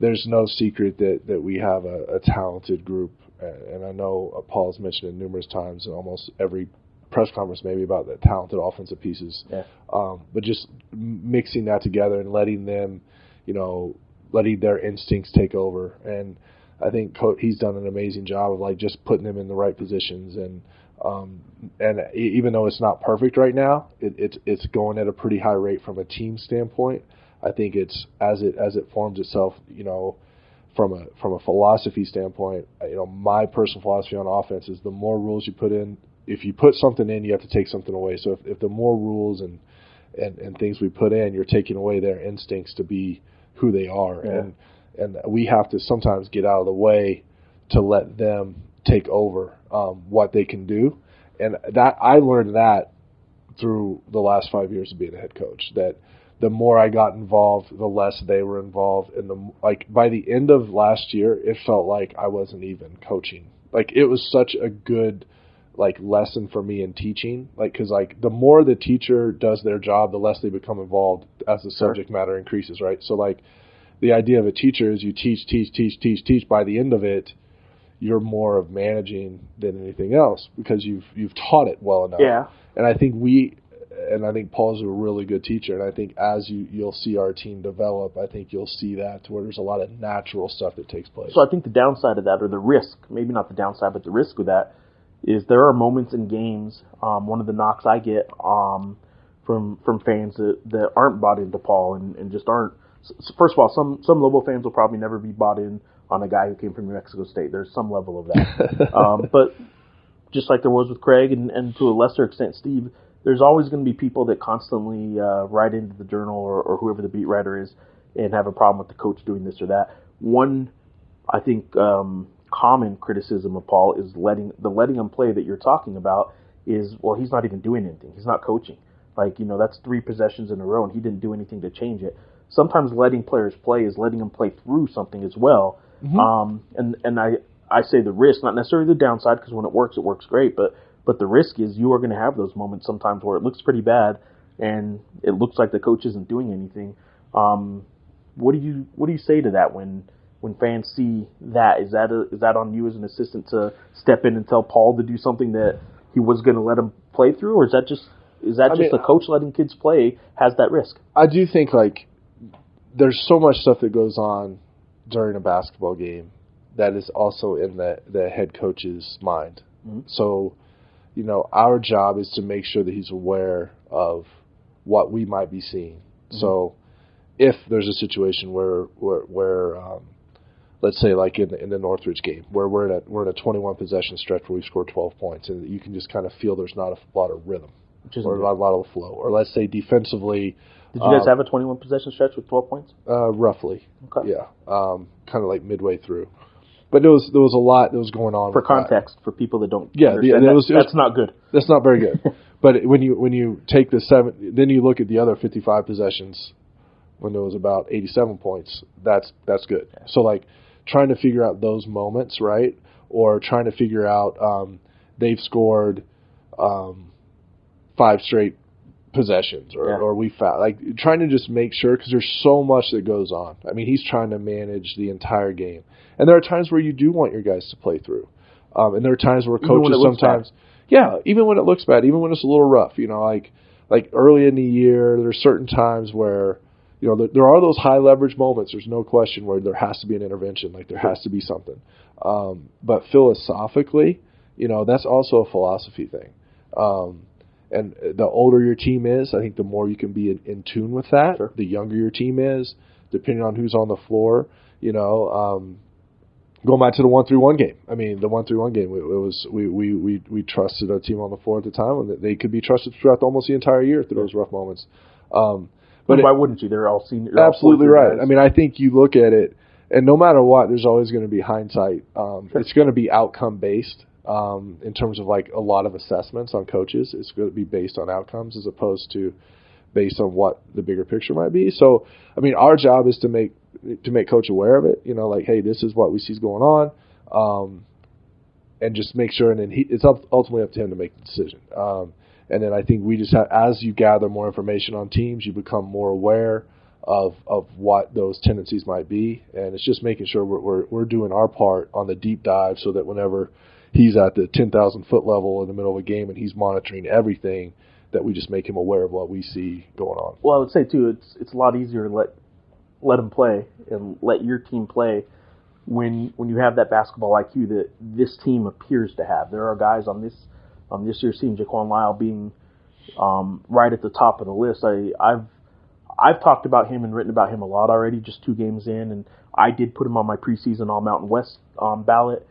[SPEAKER 2] there's no secret that that we have a, a talented group, and, I know uh, Paul's mentioned it numerous times in almost every press conference maybe about the talented offensive pieces.
[SPEAKER 1] Yeah.
[SPEAKER 2] Um, but just mixing that together and letting them, you know, letting their instincts take over. And I think Co- he's done an amazing job of like just putting them in the right positions and. Um, and even though it's not perfect right now, it, it's it's going at a pretty high rate from a team standpoint. I think it's as it as it forms itself, you know, from a from a philosophy standpoint, uh, you know, my personal philosophy on offense is the more rules you put in, if you put something in, you have to take something away. So if, if the more rules and, and and things we put in, you're taking away their instincts to be who they are,
[SPEAKER 1] Yeah.
[SPEAKER 2] and and we have to sometimes get out of the way to let them take over um, what they can do, and that I learned that through the last five years of being a head coach that the more I got involved, the less they were involved. And the like by the end of last year, it felt like I wasn't even coaching. Like it was such a good like lesson for me in teaching. Like because like the more the teacher does their job, the less they become involved as the
[SPEAKER 1] Sure.
[SPEAKER 2] subject matter increases. Right. So like the idea of a teacher is you teach, teach, teach, teach, teach. By the end of it, you're more of managing than anything else because you've you've taught it well enough
[SPEAKER 1] Yeah.
[SPEAKER 2] and I think we and I think Paul's a really good teacher and I think as you you'll see our team develop I think you'll see that to where there's a lot of natural stuff that takes place.
[SPEAKER 1] So I think the downside of that, or the risk, maybe not the downside, but the risk of that, is there are moments in games. Um, one of the knocks I get um, from from fans that, that aren't bought into Paul and, and just aren't. First of all, some some Lobo fans will probably never be bought in on a guy who came from New Mexico State. There's some level of that, um, but just like there was with Craig and, and to a lesser extent Steve, there's always going to be people that constantly uh, write into the journal or, or whoever the beat writer is and have a problem with the coach doing this or that. One, I think, um, common criticism of Paul is letting the letting him play that you're talking about is well he's not even doing anything. He's not coaching. Like you know that's three possessions in a row and he didn't do anything to change it. Sometimes letting players play is letting them play through something as well. Mm-hmm. Um, and and I I say the risk, not necessarily the downside, because when it works, it works great. But but the risk is you are going to have those moments sometimes where it looks pretty bad and it looks like the coach isn't doing anything. Um, what do you what do you say to that when when fans see that? Is that a, is that on you as an assistant to step in and tell Paul to do something that he was going to let him play through, or is that just is that I just mean, the coach letting kids play has that risk?
[SPEAKER 2] I do think like there's so much stuff that goes on during a basketball game that is also in the the head coach's mind. Mm-hmm. So, you know, our job is to make sure that he's aware of what we might be seeing. Mm-hmm. So, if there's a situation where where, where um, let's say like in the, in the Northridge game where we're in a we're in a 21 possession stretch where we scored 12 points and you can just kind of feel there's not a lot of rhythm or lot, a lot of flow or let's say defensively
[SPEAKER 1] did you guys um, have a 21 possession stretch with 12 points?
[SPEAKER 2] Uh, roughly. Okay. Yeah. Um, kind of like midway through. But there was there was a lot that was going on
[SPEAKER 1] for context that. for people that don't
[SPEAKER 2] yeah
[SPEAKER 1] the, that, was, that's was, not good.
[SPEAKER 2] That's not very good. But when you when you take the seven then you look at the other 55 possessions when there was about 87 points that's that's good. So like trying to figure out those moments, right? Or trying to figure out um, they've scored um, five straight possessions, or, yeah. or we found like trying to just make sure because there's so much that goes on. I mean, he's trying to manage the entire game, and there are times where you do want your guys to play through, um, and there are times where coaches sometimes, yeah, even when it looks bad, even when it's a little rough, you know, like like early in the year, there's certain times where you know, there, there are those high leverage moments. There's no question where there has to be an intervention, like there has to be something. Um, but philosophically, you know, that's also a philosophy thing. Um, and the older your team is, I think the more you can be in, in tune with that. Sure. The younger your team is, depending on who's on the floor, you know, um, going back to the one through one game. I mean, the one through one game. It, was we, we we we trusted our team on the floor at the time, and they could be trusted throughout almost the entire year through those rough moments. Um,
[SPEAKER 1] but why it, wouldn't you? They're all senior.
[SPEAKER 2] Absolutely all right. Guys. I mean, I think you look at it, and no matter what, there's always going to be hindsight. Um, sure. It's going to be outcome based um, in terms of like a lot of assessments on coaches. It's going to be based on outcomes as opposed to based on what the bigger picture might be. So, I mean, our job is to make to make coach aware of it. You know, like, hey, this is what we see is going on. Um, and just make sure, and then he, it's up, ultimately up to him to make the decision. Um, and then I think we just have, as you gather more information on teams, you become more aware of of what those tendencies might be, and it's just making sure we're we're, we're doing our part on the deep dive, so that whenever he's at the ten thousand foot level in the middle of a game and he's monitoring everything, that we just make him aware of what we see going on.
[SPEAKER 1] Well, I would say too, it's it's a lot easier to let let him play and let your team play when when you have that basketball IQ that this team appears to have. There are guys on this um, this year's team, Jaquan Lyle being um, right at the top of the list. I, I've I've talked about him and written about him a lot already, just two games in, and I did put him on my preseason All Mountain West um, ballot,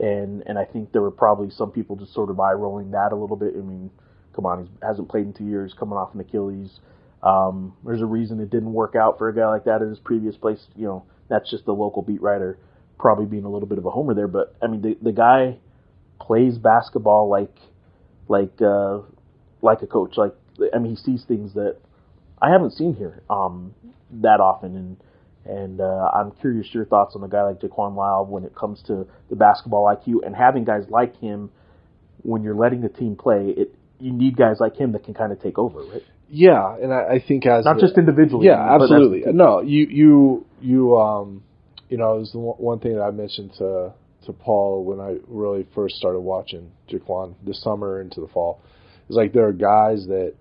[SPEAKER 1] and and I think there were probably some people just sort of eye rolling that a little bit. I mean, come on, he hasn't played in two years, coming off an Achilles. Um, there's a reason it didn't work out for a guy like that at his previous place. You know, that's just the local beat writer probably being a little bit of a homer there. But I mean, the the guy plays basketball like like uh, like a coach. Like I mean, he sees things that I haven't seen here um, that often, and and uh, I'm curious your thoughts on a guy like Jaquan Lyle when it comes to the basketball IQ and having guys like him when you're letting the team play. It you need guys like him that can kind of take over, right?
[SPEAKER 2] Yeah, and I, I think as
[SPEAKER 1] not
[SPEAKER 2] the,
[SPEAKER 1] just individually.
[SPEAKER 2] Yeah, absolutely. No, you you you um you know it was the one thing that I mentioned to to Paul when I really first started watching Jaquan this summer into the fall. It's like there are guys that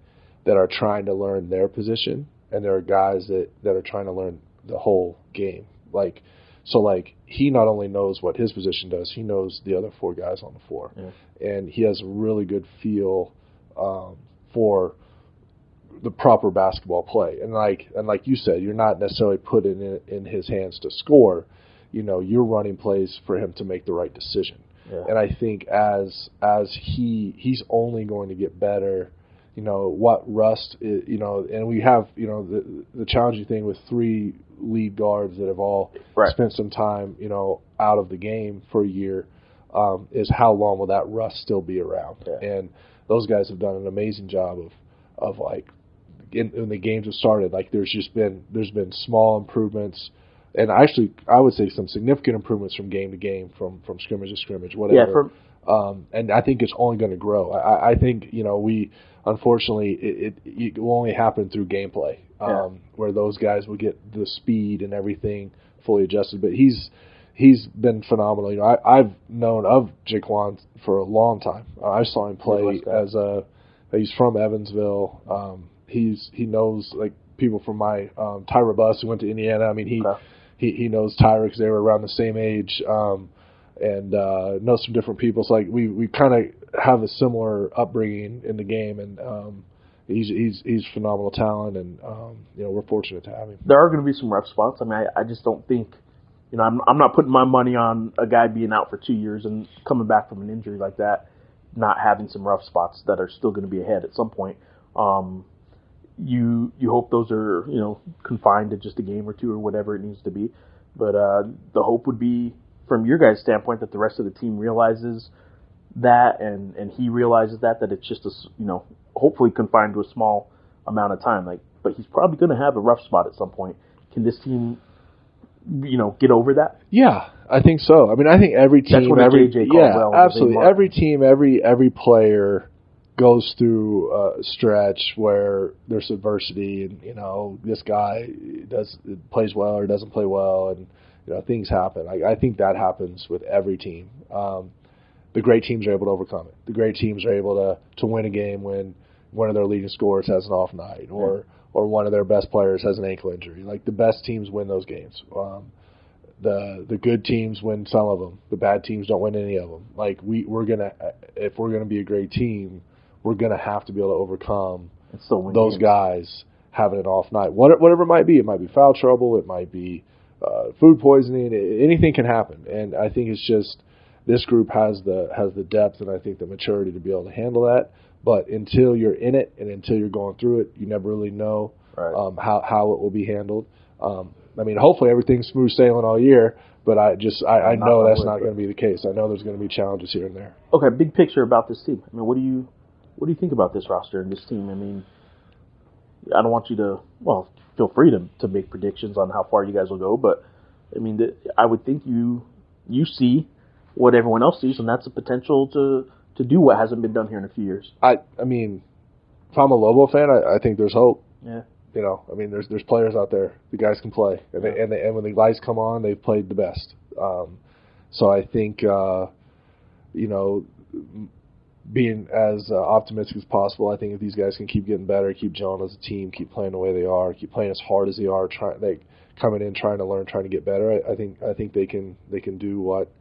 [SPEAKER 2] that are trying to learn their position, and there are guys that that are trying to learn the whole game. Like so, like he not only knows what his position does, he knows the other four guys on the floor, yeah. and he has a really good feel um, for the proper basketball play. And like and like you said, you're not necessarily putting it in his hands to score you know, you're running plays for him to make the right decision.
[SPEAKER 1] Yeah.
[SPEAKER 2] And I think as as he he's only going to get better. You know what Rust, i- you know, and we have you know the the challenging thing with three lead guards that have all
[SPEAKER 1] Right.
[SPEAKER 2] spent some time, you know, out of the game for a year, um, is how long will that rust still be around?
[SPEAKER 1] Yeah.
[SPEAKER 2] And those guys have done an amazing job of of like in, when the games have started, like there's just been there's been small improvements, and actually I would say some significant improvements from game to game, from from scrimmage to scrimmage, whatever.
[SPEAKER 1] Yeah, from
[SPEAKER 2] um, and I think it's only going to grow. I, I think you know we unfortunately it, it, it will only happen through gameplay, um,
[SPEAKER 1] Yeah.
[SPEAKER 2] where those guys will get the speed and everything fully adjusted. But he's he's been phenomenal. You know, I, I've known of Jaquan for a long time. Uh, I saw him play as a he's from Evansville. Um, he's he knows like people from my um, Tyra Buss who went to Indiana. I mean he
[SPEAKER 1] Okay.
[SPEAKER 2] he he knows Tyra because they were around the same age. Um, and uh, knows some different people. So like we we kind of have a similar upbringing in the game, and um, he's he's he's phenomenal talent, and um, you know we're fortunate to have him.
[SPEAKER 1] there are going to be some rough spots. I mean, I, I just don't think, you know, I'm I'm not putting my money on a guy being out for two years and coming back from an injury like that, not having some rough spots that are still going to be ahead at some point. Um, you you hope those are you know confined to just a game or two or whatever it needs to be, but uh, the hope would be from your guys' standpoint that the rest of the team realizes that and and he realizes that that it's just a you know hopefully confined to a small amount of time like but he's probably going to have a rough spot at some point. Can this team you know get over that?
[SPEAKER 2] Yeah, I think so. I mean, I think every team,
[SPEAKER 1] That's what
[SPEAKER 2] every yeah, absolutely, every team, every every player goes through a stretch where there's adversity, and you know this guy does plays well or doesn't play well, and you know things happen. I, I think that happens with every team. Um, the great teams are able to overcome it. The great teams are able to to win a game when one of their leading scorers has an off night, or or one of their best players has an ankle injury. Like the best teams win those games. Um, the the good teams win some of them. The bad teams don't win any of them. Like we we're gonna if we're gonna be a great team, we're gonna have to be able to overcome
[SPEAKER 1] and still win
[SPEAKER 2] those
[SPEAKER 1] games.
[SPEAKER 2] guys having an off night. What, whatever it might be, it might be foul trouble, it might be uh, food poisoning. Anything can happen, and I think it's just this group has the has the depth and I think the maturity to be able to handle that. But until you're in it and until you're going through it, you never really know
[SPEAKER 1] Right.
[SPEAKER 2] um, how how it will be handled. Um, I mean, hopefully everything's smooth sailing all year, but I just I, I know that's not going to be the case. I know there's going to be challenges here and there.
[SPEAKER 1] okay big picture about this team i mean what do you what do you think about this roster and this team i mean i don't want you to well feel free to to make predictions on how far you guys will go but i mean the, i would think you you see what everyone else sees and that's the potential to to do what hasn't been done here in a few years
[SPEAKER 2] I I mean, if I'm a Lobo fan, I, I think there's hope.
[SPEAKER 1] yeah
[SPEAKER 2] You know, I mean, there's there's players out there. The guys can play, and they, and, they, and when the lights come on, they've played the best. Um, so I think, uh, you know, being as uh, optimistic as possible, I think if these guys can keep getting better, keep gelling as a team, keep playing the way they are, keep playing as hard as they are, trying they coming in trying to learn, trying to get better. I, I think I think they can they can do what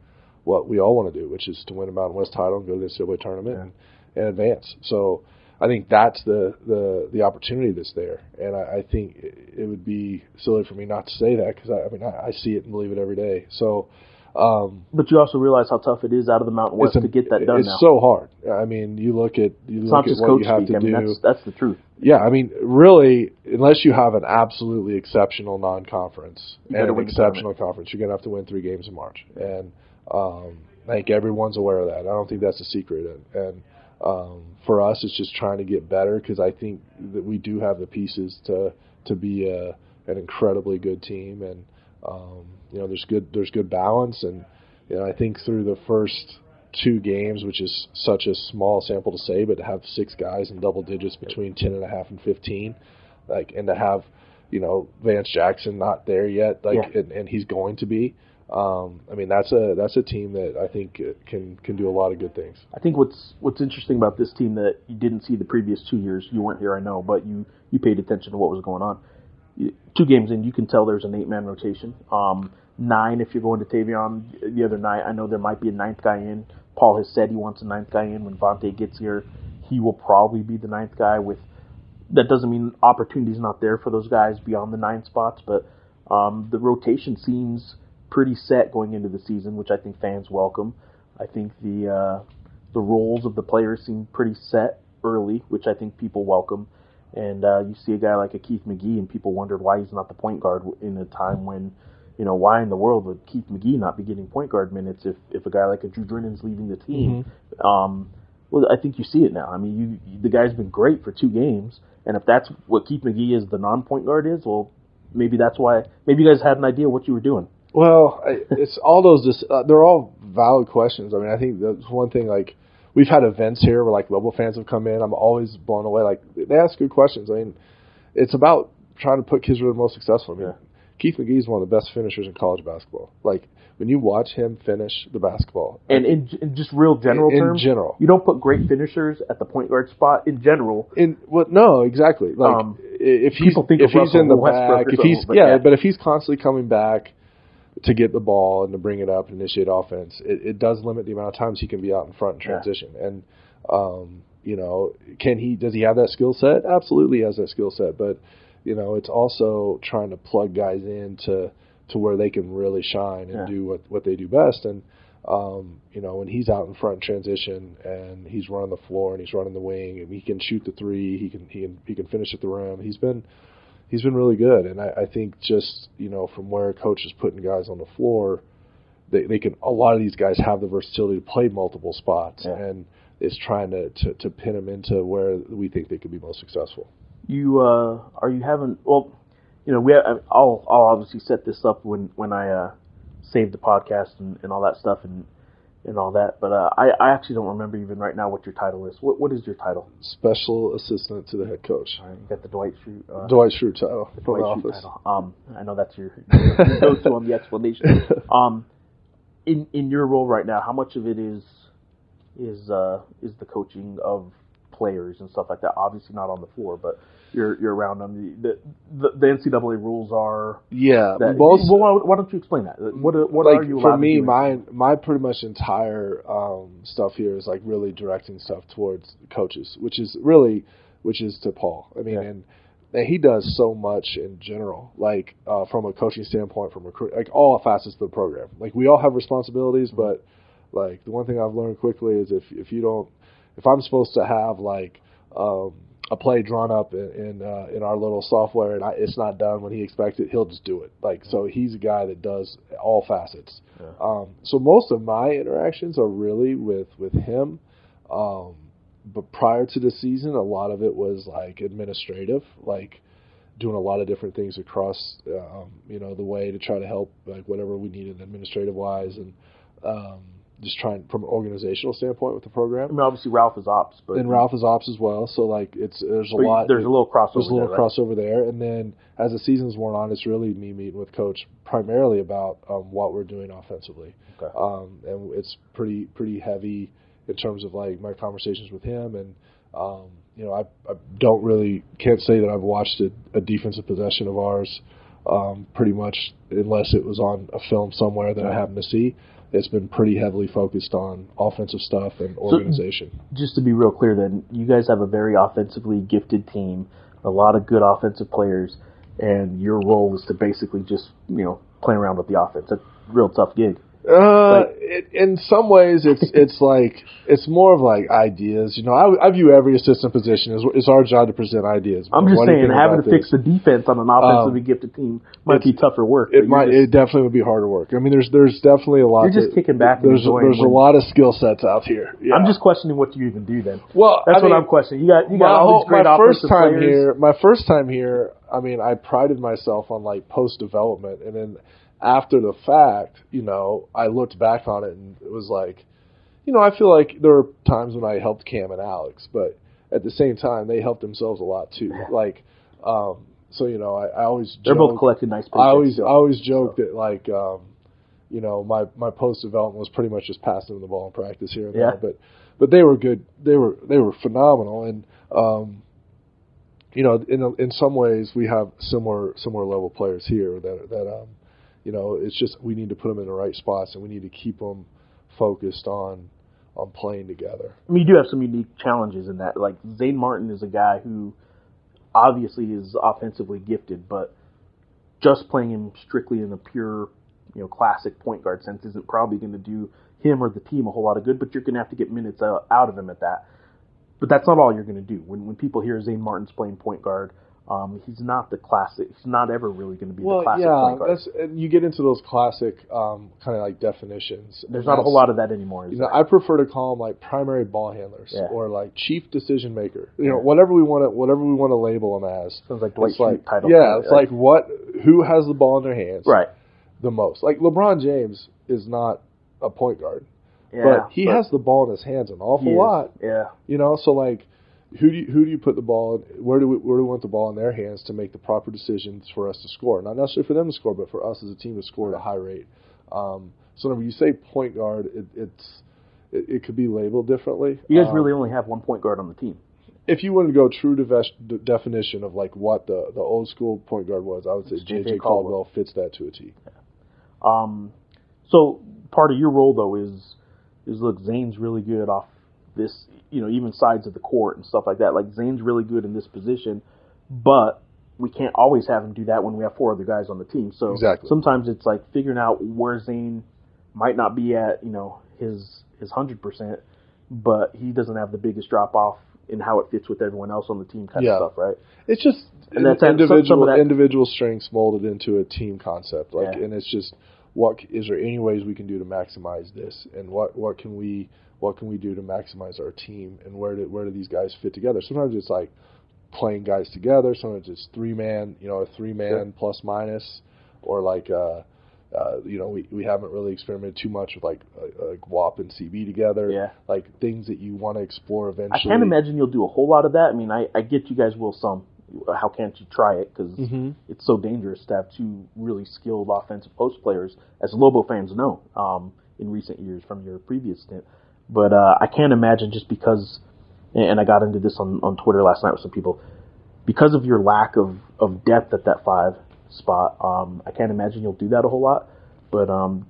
[SPEAKER 2] what we all want to do, which is to win a Mountain West title and go to the NCAA tournament and, and advance. So I think that's the, the, the opportunity that's there, and I, I think it, it would be silly for me not to say that because I, I mean I, I see it and believe it every day. So um,
[SPEAKER 1] but you also realize how tough it is out of the mountain west
[SPEAKER 2] a-
[SPEAKER 1] to get that done
[SPEAKER 2] It's
[SPEAKER 1] now.
[SPEAKER 2] so hard. I mean, you look at you
[SPEAKER 1] it's
[SPEAKER 2] look
[SPEAKER 1] not
[SPEAKER 2] at what
[SPEAKER 1] coach
[SPEAKER 2] you have
[SPEAKER 1] speak.
[SPEAKER 2] to
[SPEAKER 1] i mean
[SPEAKER 2] do.
[SPEAKER 1] that's that's the truth.
[SPEAKER 2] Yeah, I mean, really, unless you have an absolutely exceptional non-conference
[SPEAKER 1] you
[SPEAKER 2] and an exceptional conference, you're gonna have to win three games in March, and um, I think everyone's aware of that. I don't think that's a secret, and, and um, for us, it's just trying to get better because I think that we do have the pieces to to be a, an incredibly good team, and um, you know, there's good there's good balance, and you know, I think through the first two games, which is such a small sample to say, but to have six guys in double digits between ten and a half and fifteen, like, and to have, you know, Vance Jackson not there yet, like,
[SPEAKER 1] Yeah.
[SPEAKER 2] and, and he's going to be. Um, I mean, that's a that's a team that I think can can do a lot of good things.
[SPEAKER 1] I think what's what's interesting about this team that you didn't see the previous two years. You weren't here, I know, but you you paid attention to what was going on. Two games in, you can tell there's an eight man rotation. Um, nine if you're going to Tavion the other night. I know there might be a ninth guy in. Paul has said he wants a ninth guy in when Vante gets here. He will probably be the ninth guy. With that doesn't mean opportunity's not there for those guys beyond the nine spots, but um, the rotation seems pretty set going into the season, which I think fans welcome. I think the uh, the roles of the players seem pretty set early, which I think people welcome. And uh, you see a guy like a Keith McGee, and people wondered why he's not the point guard in a time when, you know, why in the world would Keith McGee not be getting point guard minutes if, if a guy like a Drue Drinnon's leaving the team? Mm-hmm. Um, well, I think you see it now. I mean, you, you the guy's been great for two games, and if that's what Keith McGee is, the non-point guard is, well, maybe that's why. Maybe you guys had an idea what you were doing.
[SPEAKER 2] Well, it's all those. Uh, they're all valid questions. I mean, I think that's one thing. Like we've had events here where like Lobo fans have come in. I'm always blown away. Like they ask good questions. I mean, it's about trying to put kids who are the most successful. I mean, yeah. Keith McGee is one of the best finishers in college basketball. Like when you watch him finish the basketball,
[SPEAKER 1] and in, in just real general
[SPEAKER 2] in,
[SPEAKER 1] terms,
[SPEAKER 2] in general,
[SPEAKER 1] you don't put great finishers at the point guard spot in general.
[SPEAKER 2] In what? Well, no, exactly. Like um, if he's if he's in the back, if he's yeah, yeah, but if he's constantly coming back to get the ball and to bring it up and initiate offense, it, it does limit the amount of times he can be out in front in transition. Yeah. And um, you know, can he? Does he have that skill set? Absolutely, has that skill set. But you know, it's also trying to plug guys in to to where they can really shine and yeah. do what what they do best. And um, you know, when he's out in front in transition and he's running the floor and he's running the wing and he can shoot the three, he can he can he can finish at the rim. He's been he's been really good, and I, I think just you know from where a coach is putting guys on the floor, they they can a lot of these guys have the versatility to play multiple spots, yeah. and is trying to, to to pin them into where we think they could be most successful.
[SPEAKER 1] You uh, are you having well, you know we have, I'll I'll obviously set this up when when I uh, save the podcast and, and all that stuff and and all that. But uh, I, I actually don't remember even right now what your title is. What what is your title?
[SPEAKER 2] Special assistant to the head coach.
[SPEAKER 1] Right, you got the Dwight Schrute. Uh,
[SPEAKER 2] Dwight Schrute title.
[SPEAKER 1] The Dwight Schrute title. Um, I know that's your, your go-to on the explanation. Um, in in your role right now, how much of it is is uh is the coaching of players and stuff like that? Obviously not on the floor, but you're you're around them. The the, the NCAA rules are
[SPEAKER 2] yeah.
[SPEAKER 1] That, most, well, why, why, don't you explain that? What what
[SPEAKER 2] like,
[SPEAKER 1] are you
[SPEAKER 2] for me? My my pretty much entire um, stuff here is like really directing stuff towards coaches, which is really which is to Paul. I mean, yeah. and and he does so much in general, like uh, from a coaching standpoint, from recruit, like all facets of the program. Like we all have responsibilities, mm-hmm. but like the one thing I've learned quickly is if if you don't, if I'm supposed to have like um, a play drawn up in in, uh, in our little software and I, it's not done when he expects it, he'll just do it. Like so, he's a guy that does all facets. Yeah. Um, so most of my interactions are really with with him. Um, but prior to the season, a lot of it was like administrative, like doing a lot of different things across, um, you know, the way to try to help, like whatever we needed administrative wise, and um, just trying from an organizational standpoint with the program.
[SPEAKER 1] I mean, obviously Ralph is ops, but
[SPEAKER 2] and Ralph is ops as well. So like it's there's a lot.
[SPEAKER 1] There's a little crossover.
[SPEAKER 2] There's a little
[SPEAKER 1] there,
[SPEAKER 2] crossover there, and then as the season's worn on, it's really me meeting with coach primarily about um, what we're doing offensively.
[SPEAKER 1] Okay.
[SPEAKER 2] Um, and it's pretty pretty heavy in terms of like my conversations with him and. Um, you know, I, I don't really can't say that I've watched a, a defensive possession of ours, um, pretty much unless it was on a film somewhere that I happened to see it's been pretty heavily focused on offensive stuff and organization.
[SPEAKER 1] So, just to be real clear, then you guys have a very offensively gifted team, a lot of good offensive players, and your role is to basically just you know play around with the offense. That's a real tough gig.
[SPEAKER 2] Uh, it, in some ways, it's it's like it's more of like ideas. You know, I, I view every assistant position as it's our job to present ideas.
[SPEAKER 1] I'm just saying, having to fix the defense on an offensively um, gifted team might be tougher work.
[SPEAKER 2] It might, just, it definitely would be harder work. I mean, there's there's definitely a lot.
[SPEAKER 1] You're just
[SPEAKER 2] to,
[SPEAKER 1] kicking back.
[SPEAKER 2] There's a, there's a lot of skill sets out here. Yeah.
[SPEAKER 1] I'm just questioning what you even do then.
[SPEAKER 2] Well,
[SPEAKER 1] that's
[SPEAKER 2] I mean,
[SPEAKER 1] what I'm questioning. You got you got all
[SPEAKER 2] these
[SPEAKER 1] great
[SPEAKER 2] my first time
[SPEAKER 1] players.
[SPEAKER 2] here. My first time here. I mean, I prided myself on like post development, and then after the fact, you know, I looked back on it and it was like, you know, I feel like there were times when I helped Cam and Alex, but at the same time, they helped themselves a lot too. Like, um, so you know, I, I always
[SPEAKER 1] they're
[SPEAKER 2] joke,
[SPEAKER 1] both collecting nice.
[SPEAKER 2] I always I always joke so. that like, um, you know, my my post development was pretty much just passing them the ball in practice here and
[SPEAKER 1] yeah.
[SPEAKER 2] there, but but they were good. They were they were phenomenal, and um, you know, in in some ways, we have similar similar level players here that that um, you know, it's just we need to put them in the right spots and we need to keep them focused on on playing together.
[SPEAKER 1] I mean, you do have some unique challenges in that. Like Zane Martin is a guy who obviously is offensively gifted, but just playing him strictly in a pure you know classic point guard sense isn't probably going to do him or the team a whole lot of good. But you're going to have to get minutes out, of him at that. But that's not all you're going to do. When when people hear Zane Martin's playing point guard, um, he's not the classic. He's not ever really going to be
[SPEAKER 2] Well,
[SPEAKER 1] the classic
[SPEAKER 2] yeah,
[SPEAKER 1] point guard.
[SPEAKER 2] that's and you get into those classic um, kind of like definitions.
[SPEAKER 1] There's not a whole lot of that anymore.
[SPEAKER 2] You know. I prefer to call them like primary ball handlers
[SPEAKER 1] Yeah.
[SPEAKER 2] or like chief decision maker. You know, whatever we want to whatever we want to label them as.
[SPEAKER 1] Sounds like Dwight
[SPEAKER 2] like
[SPEAKER 1] title.
[SPEAKER 2] yeah, it's like what who has the ball in their hands
[SPEAKER 1] right.
[SPEAKER 2] the most. Like LeBron James is not a point guard,
[SPEAKER 1] Yeah,
[SPEAKER 2] but he has the ball in his hands an awful lot.
[SPEAKER 1] Yeah,
[SPEAKER 2] You know, so like, who do you, who do you put the ball? In, where do we where do we want the ball in their hands to make the proper decisions for us to score? Not necessarily for them to score, but for us as a team to score at a high rate. Um, so when you say point guard, it, it's it, it could be labeled differently.
[SPEAKER 1] you guys
[SPEAKER 2] Um,
[SPEAKER 1] really only have one point guard on the team.
[SPEAKER 2] if you wanted to go true de- definition of like what the the old school point guard was, I would say JJ
[SPEAKER 1] J.J.
[SPEAKER 2] Caldwell fits that to a T.
[SPEAKER 1] Um, so part of your role though is is look, Zane's really good off this, you know, even sides of the court and stuff like that. Like Zane's really good in this position, but we can't always have him do that when we have four other guys on the team. So
[SPEAKER 2] Exactly.
[SPEAKER 1] sometimes it's like figuring out where Zane might not be at, you know, his his hundred percent, but he doesn't have the biggest drop off in how it fits with everyone else on the team kind
[SPEAKER 2] Yeah.
[SPEAKER 1] of stuff, right?
[SPEAKER 2] It's just
[SPEAKER 1] And that's-
[SPEAKER 2] individual
[SPEAKER 1] some of that-
[SPEAKER 2] individual strengths molded into a team concept. Like,
[SPEAKER 1] Yeah.
[SPEAKER 2] and it's just what is there any ways we can do to maximize this, and what what can we what can we do to maximize our team, and where do where do these guys fit together? Sometimes it's like playing guys together. Sometimes it's three man, you know, a three man plus minus, or like. uh uh, you know, we, we haven't really experimented too much with like uh, like WAP and CB together.
[SPEAKER 1] Yeah.
[SPEAKER 2] Like things that you want to explore eventually.
[SPEAKER 1] I can't imagine you'll do a whole lot of that. I mean, I, I get you guys will some. How can't you try it? Because
[SPEAKER 2] Mhm.
[SPEAKER 1] it's so dangerous to have two really skilled offensive post players, as Lobo fans know um, in recent years from your previous stint. But uh, I can't imagine just because, and I got into this on, on Twitter last night with some people, because of your lack of, of depth at that five spot, um, I can't imagine you'll do that a whole lot. But um,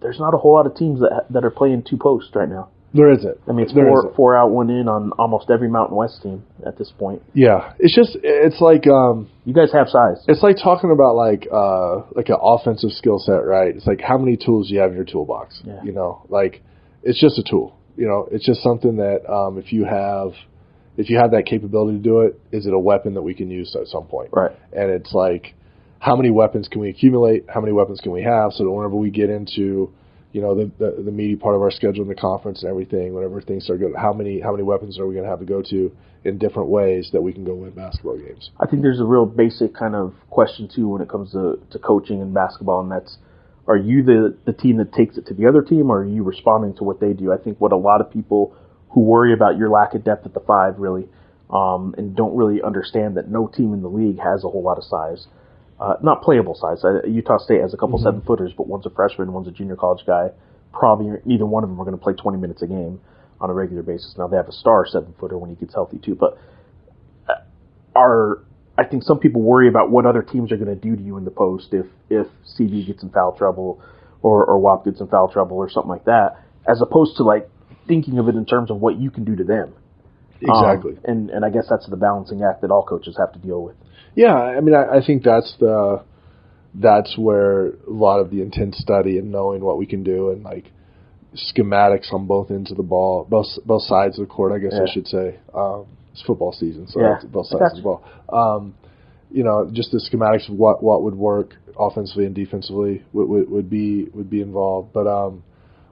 [SPEAKER 1] there's not a whole lot of teams that that are playing two posts right now.
[SPEAKER 2] There isn't.
[SPEAKER 1] I mean, it's
[SPEAKER 2] There
[SPEAKER 1] four four out, one in on almost every Mountain West team at this point.
[SPEAKER 2] Yeah, it's just it's like um
[SPEAKER 1] You guys have size.
[SPEAKER 2] it's like talking about like uh like an offensive skill set, right? It's like how many tools do you have in your toolbox?
[SPEAKER 1] Yeah.
[SPEAKER 2] You know, like it's just a tool. You know, it's just something that um if you have if you have that capability to do it, is it a weapon that we can use at some point?
[SPEAKER 1] Right.
[SPEAKER 2] And it's like how many weapons can we accumulate? How many weapons can we have so that whenever we get into you know the, the the meaty part of our schedule in the conference and everything. Whenever things start good, how many how many weapons are we going to have to go to in different ways that we can go win basketball games?
[SPEAKER 1] I think there's a real basic kind of question too when it comes to, to coaching and basketball, and that's are you the the team that takes it to the other team, or are you responding to what they do? I think what a lot of people who worry about your lack of depth at the five really, um, and don't really understand that no team in the league has a whole lot of size. Uh, not playable size. Uh, Utah State has a couple seven footers, but one's a freshman, one's a junior college guy. Probably neither one of them are going to play 20 minutes a game on a regular basis. Now they have a star seven footer when he gets healthy too, but are I think some people worry about what other teams are going to do to you in the post if if CB gets in foul trouble or or WAP gets in foul trouble or something like that, as opposed to like thinking of it in terms of what you can do to them. Um,
[SPEAKER 2] Exactly.
[SPEAKER 1] and and I guess that's the balancing act that all coaches have to deal with.
[SPEAKER 2] Yeah, I mean, I, I think that's the that's where a lot of the intense study and knowing what we can do and like schematics on both ends of the ball, both both sides of the court, I guess
[SPEAKER 1] Yeah.
[SPEAKER 2] I should say. Um, it's football season, so
[SPEAKER 1] Yeah,
[SPEAKER 2] both sides of the ball. Um, you know, just the schematics of what what would work offensively and defensively would would, would be would be involved. But um,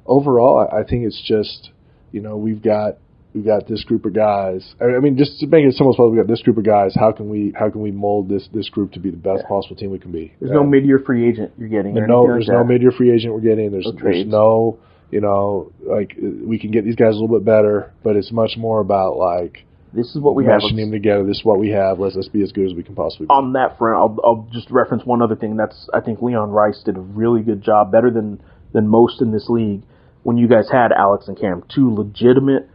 [SPEAKER 2] overall, I, I think it's just you know we've got we've got this group of guys. I mean, just to make it simple as possible, we got this group of guys. How can we how can we mold this this group to be the best
[SPEAKER 1] Yeah.
[SPEAKER 2] possible team we can be?
[SPEAKER 1] There's
[SPEAKER 2] Yeah.
[SPEAKER 1] no mid-year free agent you're getting.
[SPEAKER 2] There's no there's
[SPEAKER 1] like
[SPEAKER 2] no mid-year free agent we're getting. There's
[SPEAKER 1] No
[SPEAKER 2] there's
[SPEAKER 1] trades.
[SPEAKER 2] no you know like we can get these guys a little bit better, but it's much more about like
[SPEAKER 1] This is what we have.
[SPEAKER 2] meshing them together. This is what we have. Let's let's be as good as we can possibly be.
[SPEAKER 1] on that front, I'll, I'll just reference one other thing. That's I think Leon Rice did a really good job, better than than most in this league. When you guys had Alex and Cam, two legitimate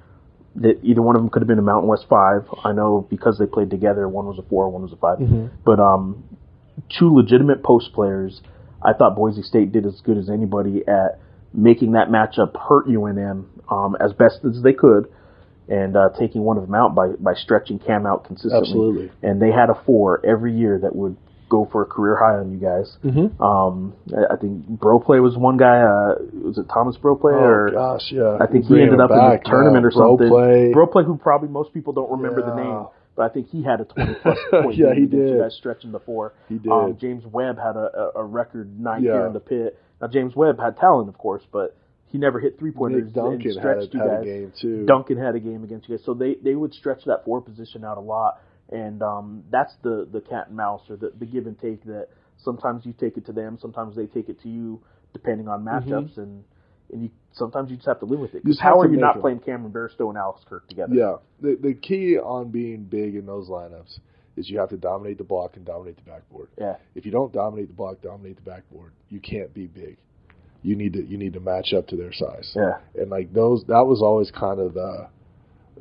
[SPEAKER 1] that either one of them could have been a Mountain West five. I know because they played together, one was a four, one was a 5 But um, two legitimate post players. I thought Boise State did as good as anybody at making that matchup hurt UNM um, as best as they could, and uh, taking one of them out by by stretching Cam out consistently
[SPEAKER 2] Absolutely.
[SPEAKER 1] and they had a four every year that would go for a career high on you guys.
[SPEAKER 2] Mm-hmm.
[SPEAKER 1] Um, I, think Broplay was one guy. Uh, was it Thomas Broplay
[SPEAKER 2] Oh
[SPEAKER 1] or?
[SPEAKER 2] gosh, yeah.
[SPEAKER 1] I think he ended up in
[SPEAKER 2] back,
[SPEAKER 1] the tournament
[SPEAKER 2] yeah.
[SPEAKER 1] or something.
[SPEAKER 2] Broplay.
[SPEAKER 1] Broplay, who probably most people don't remember the name, but I think he had a 20 plus point
[SPEAKER 2] Yeah, he
[SPEAKER 1] against you
[SPEAKER 2] did.
[SPEAKER 1] guys stretching the four.
[SPEAKER 2] He did.
[SPEAKER 1] Um, James Webb had a, a, a record night
[SPEAKER 2] Yeah.
[SPEAKER 1] here in the pit. Now James Webb had talent, of course, but he never hit three pointers
[SPEAKER 2] Nick Duncan
[SPEAKER 1] and
[SPEAKER 2] had,
[SPEAKER 1] stretched
[SPEAKER 2] a,
[SPEAKER 1] you
[SPEAKER 2] had a game too.
[SPEAKER 1] Duncan had a game against you guys, so they they would stretch that four position out a lot, and um, that's the the cat and mouse or the, the give and take that sometimes you take it to them, sometimes they take it to you, depending on matchups, and and you sometimes you just have to live with it.
[SPEAKER 2] Mm-hmm.
[SPEAKER 1] Because how are you not
[SPEAKER 2] them.
[SPEAKER 1] playing Cameron Bairstow and Alex Kirk together?
[SPEAKER 2] Yeah, the the key on being big in those lineups is you have to dominate the block and dominate the backboard.
[SPEAKER 1] Yeah.
[SPEAKER 2] If you don't dominate the block, dominate the backboard, you can't be big. You need to you need to match up to their size.
[SPEAKER 1] Yeah.
[SPEAKER 2] And like those, that was always kind of the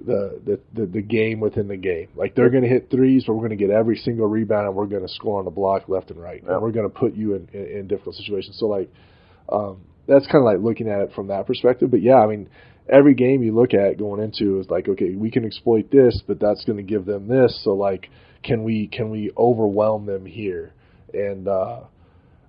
[SPEAKER 2] the the the, the game within the game. Like they're going to hit threes, but we're going to get every single rebound, and we're going to score on the block left and right,
[SPEAKER 1] Yeah.
[SPEAKER 2] and we're going to put you in, in in difficult situations. So like, um, that's kind of like looking at it from that perspective. But yeah, I mean, every game you look at going into is like, okay, we can exploit this, but that's going to give them this. So like, can we can we overwhelm them here? And uh,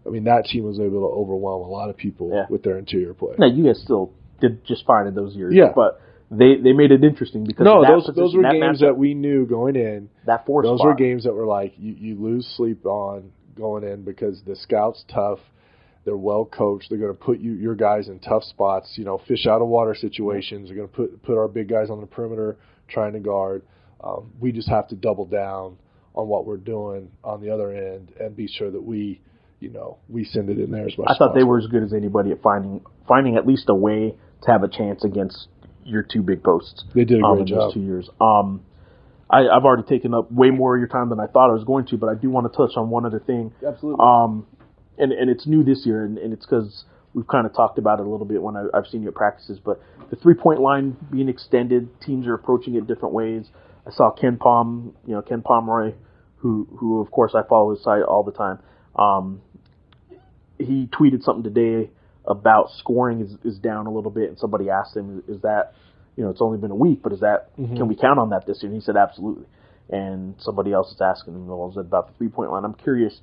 [SPEAKER 2] I mean, that team was able to overwhelm a lot of people
[SPEAKER 1] Yeah.
[SPEAKER 2] with their interior play.
[SPEAKER 1] Now you guys still did just fine in those years.
[SPEAKER 2] Yeah.
[SPEAKER 1] But they they made it interesting because
[SPEAKER 2] No, those
[SPEAKER 1] position,
[SPEAKER 2] those were
[SPEAKER 1] that
[SPEAKER 2] games
[SPEAKER 1] matchup,
[SPEAKER 2] that we knew going in.
[SPEAKER 1] that four
[SPEAKER 2] Those
[SPEAKER 1] spot.
[SPEAKER 2] were games that were like you, you lose sleep on going in because the scouts tough. They're well coached. They're going to put you your guys in tough spots. You know, fish out of water situations. They're going to put put our big guys on the perimeter trying to guard. Um, we just have to double down on what we're doing on the other end and be sure that we, you know, we send it in there as much.
[SPEAKER 1] I
[SPEAKER 2] as
[SPEAKER 1] thought they were as good as anybody at finding finding at least a way to have a chance against your two big posts.
[SPEAKER 2] They did a
[SPEAKER 1] um,
[SPEAKER 2] great job.
[SPEAKER 1] two years. Um, I, I've already taken up way more of your time than I thought I was going to, but I do want to touch on one other thing.
[SPEAKER 2] Absolutely.
[SPEAKER 1] Um, and and it's new this year, and, and it's because we've kind of talked about it a little bit when I, I've seen you at practices. But the three point line being extended, teams are approaching it different ways. I saw Ken Palm, you know Ken Pomeroy, who who of course I follow his site all the time. Um, he tweeted something today about scoring is, is down a little bit, and somebody asked him, "Is that you know it's only been a week, but is that can we count on that this year?" And he said, "Absolutely." And somebody else is asking him, "Well, is it about the three point line?" I'm curious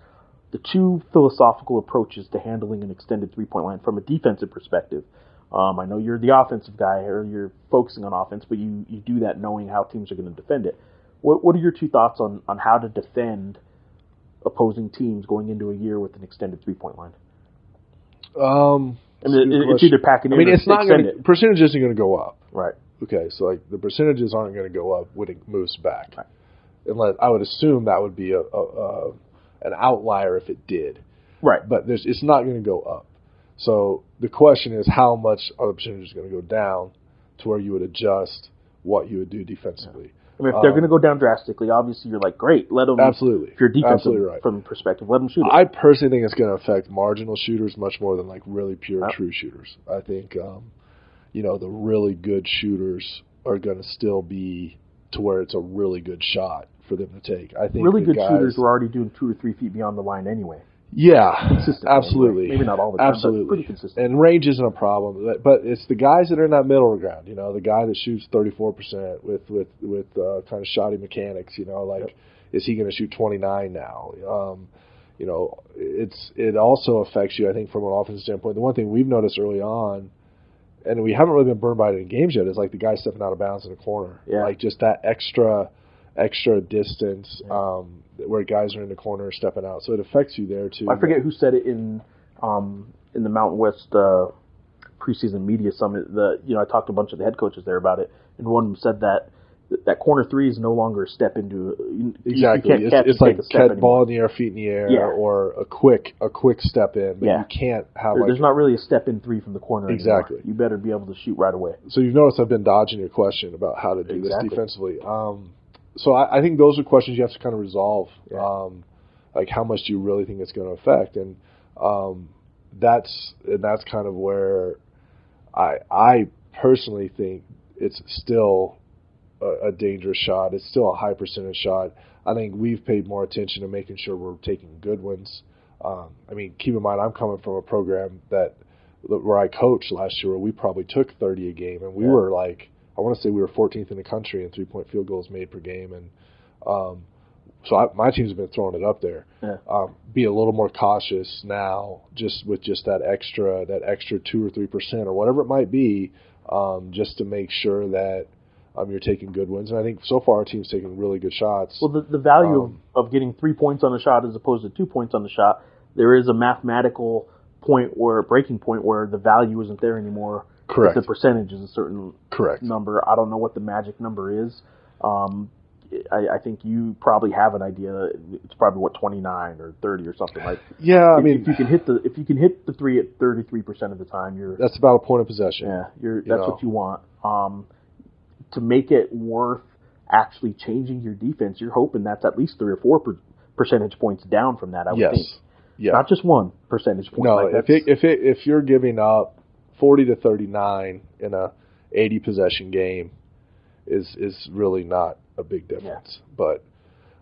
[SPEAKER 1] the two philosophical approaches to handling an extended three point line from a defensive perspective. Um, I know you're the offensive guy, or you're focusing on offense, but you, you do that knowing how teams are going to defend it. What what are your two thoughts on, on how to defend opposing teams going into a year with an extended three point line?
[SPEAKER 2] Um,
[SPEAKER 1] I
[SPEAKER 2] it's
[SPEAKER 1] mean, it- it's either packing
[SPEAKER 2] I
[SPEAKER 1] in
[SPEAKER 2] mean,
[SPEAKER 1] or
[SPEAKER 2] it's not going to
[SPEAKER 1] it.
[SPEAKER 2] percentage isn't going to go up.
[SPEAKER 1] Right.
[SPEAKER 2] Okay, so like the percentages aren't going to go up when it moves back.
[SPEAKER 1] Right.
[SPEAKER 2] Unless I would assume that would be a, a, a an outlier if it did,
[SPEAKER 1] Right.
[SPEAKER 2] but there's it's not going to go up. So the question is, how much are the percentages going to go down to where you would adjust what you would do defensively?
[SPEAKER 1] I mean, if they're
[SPEAKER 2] Um,
[SPEAKER 1] going to go down drastically, obviously you're like, great, let them.
[SPEAKER 2] Absolutely,
[SPEAKER 1] If you're defensive
[SPEAKER 2] absolutely right.
[SPEAKER 1] from perspective, let them shoot it.
[SPEAKER 2] I personally think it's going to affect marginal shooters much more than like really pure true shooters. I think, um, you know, the really good shooters are going to still be to where it's a really good shot for them to take. I think
[SPEAKER 1] really good
[SPEAKER 2] guys,
[SPEAKER 1] shooters were already doing two or three feet beyond the line anyway.
[SPEAKER 2] Yeah, absolutely.
[SPEAKER 1] Maybe not all the time,
[SPEAKER 2] absolutely,
[SPEAKER 1] pretty consistent.
[SPEAKER 2] And range isn't a problem, but- it's the guys that are in that middle ground. You know, the guy that shoots thirty four percent with with with uh, kind of shoddy mechanics. You know, like
[SPEAKER 1] Yep.
[SPEAKER 2] is he going to shoot twenty nine now? Um, you know, it's it also affects you. I think from an offensive standpoint, the one thing we've noticed early on, and we haven't really been burned by it in games yet, is like the guy stepping out of bounds in the corner.
[SPEAKER 1] Yeah.
[SPEAKER 2] Like just that extra extra distance um, where guys are in the corner stepping out. So it affects you there too.
[SPEAKER 1] I forget who said it in um, in the Mountain West uh, preseason media summit. The you know I talked to a bunch of the head coaches there about it, and one of them said that that corner three is no longer a step into you,
[SPEAKER 2] Exactly.
[SPEAKER 1] You can't
[SPEAKER 2] it's
[SPEAKER 1] catch
[SPEAKER 2] it's like catch
[SPEAKER 1] anymore.
[SPEAKER 2] ball in the air, feet in the air,
[SPEAKER 1] Yeah.
[SPEAKER 2] or a quick a quick step in. But
[SPEAKER 1] Yeah.
[SPEAKER 2] you can't have
[SPEAKER 1] There-
[SPEAKER 2] like
[SPEAKER 1] There's not really a step in three from the corner. anymore.
[SPEAKER 2] Exactly.
[SPEAKER 1] You better be able to shoot right away.
[SPEAKER 2] so you've noticed I've been dodging your question about how to do
[SPEAKER 1] Exactly.
[SPEAKER 2] this defensively. Um, so I, I think those are questions you have to kind of resolve.
[SPEAKER 1] Yeah.
[SPEAKER 2] Um, like how much do you really think it's going to affect, and um, that's and that's kind of where I I personally think it's still a, a dangerous shot. It's still a high percentage shot. I think we've paid more attention to making sure we're taking good ones. Um, I mean, keep in mind, I'm coming from a program that where I coached last year, where we probably took 30 a game, and we
[SPEAKER 1] Yeah.
[SPEAKER 2] were like, I want to say we were 14th in the country in three point field goals made per game, and um, so I, my team's been throwing it up there.
[SPEAKER 1] Yeah.
[SPEAKER 2] Um, be a little more cautious now, just with just that extra that extra two or three percent or whatever it might be, um, just to make sure that um, you're taking good ones. And I think so far our team's taking really good shots.
[SPEAKER 1] Well, the, the value
[SPEAKER 2] Um,
[SPEAKER 1] of, of getting three points on the shot as opposed to two points on the shot, there is a mathematical point where breaking point where the value isn't there anymore.
[SPEAKER 2] Correct.
[SPEAKER 1] The percentage is a certain
[SPEAKER 2] Correct.
[SPEAKER 1] number. I don't know what the magic number is. Um, I, I think you probably have an idea. It's probably what twenty nine or thirty or something like.
[SPEAKER 2] Yeah, I
[SPEAKER 1] if,
[SPEAKER 2] mean
[SPEAKER 1] if you can hit the if you can hit the three at thirty three percent of the time, you're
[SPEAKER 2] that's about a point of possession.
[SPEAKER 1] yeah, you're
[SPEAKER 2] You
[SPEAKER 1] that's
[SPEAKER 2] know.
[SPEAKER 1] what you want. Um, to make it worth actually changing your defense, you're hoping that's at least three or four per, percentage points down from that. I would
[SPEAKER 2] yes.
[SPEAKER 1] think,
[SPEAKER 2] Yeah.
[SPEAKER 1] not just one percentage point.
[SPEAKER 2] No,
[SPEAKER 1] Like,
[SPEAKER 2] if it, if it, if you're giving up 40 to 39 in a 80 possession game, is is really not a big difference. But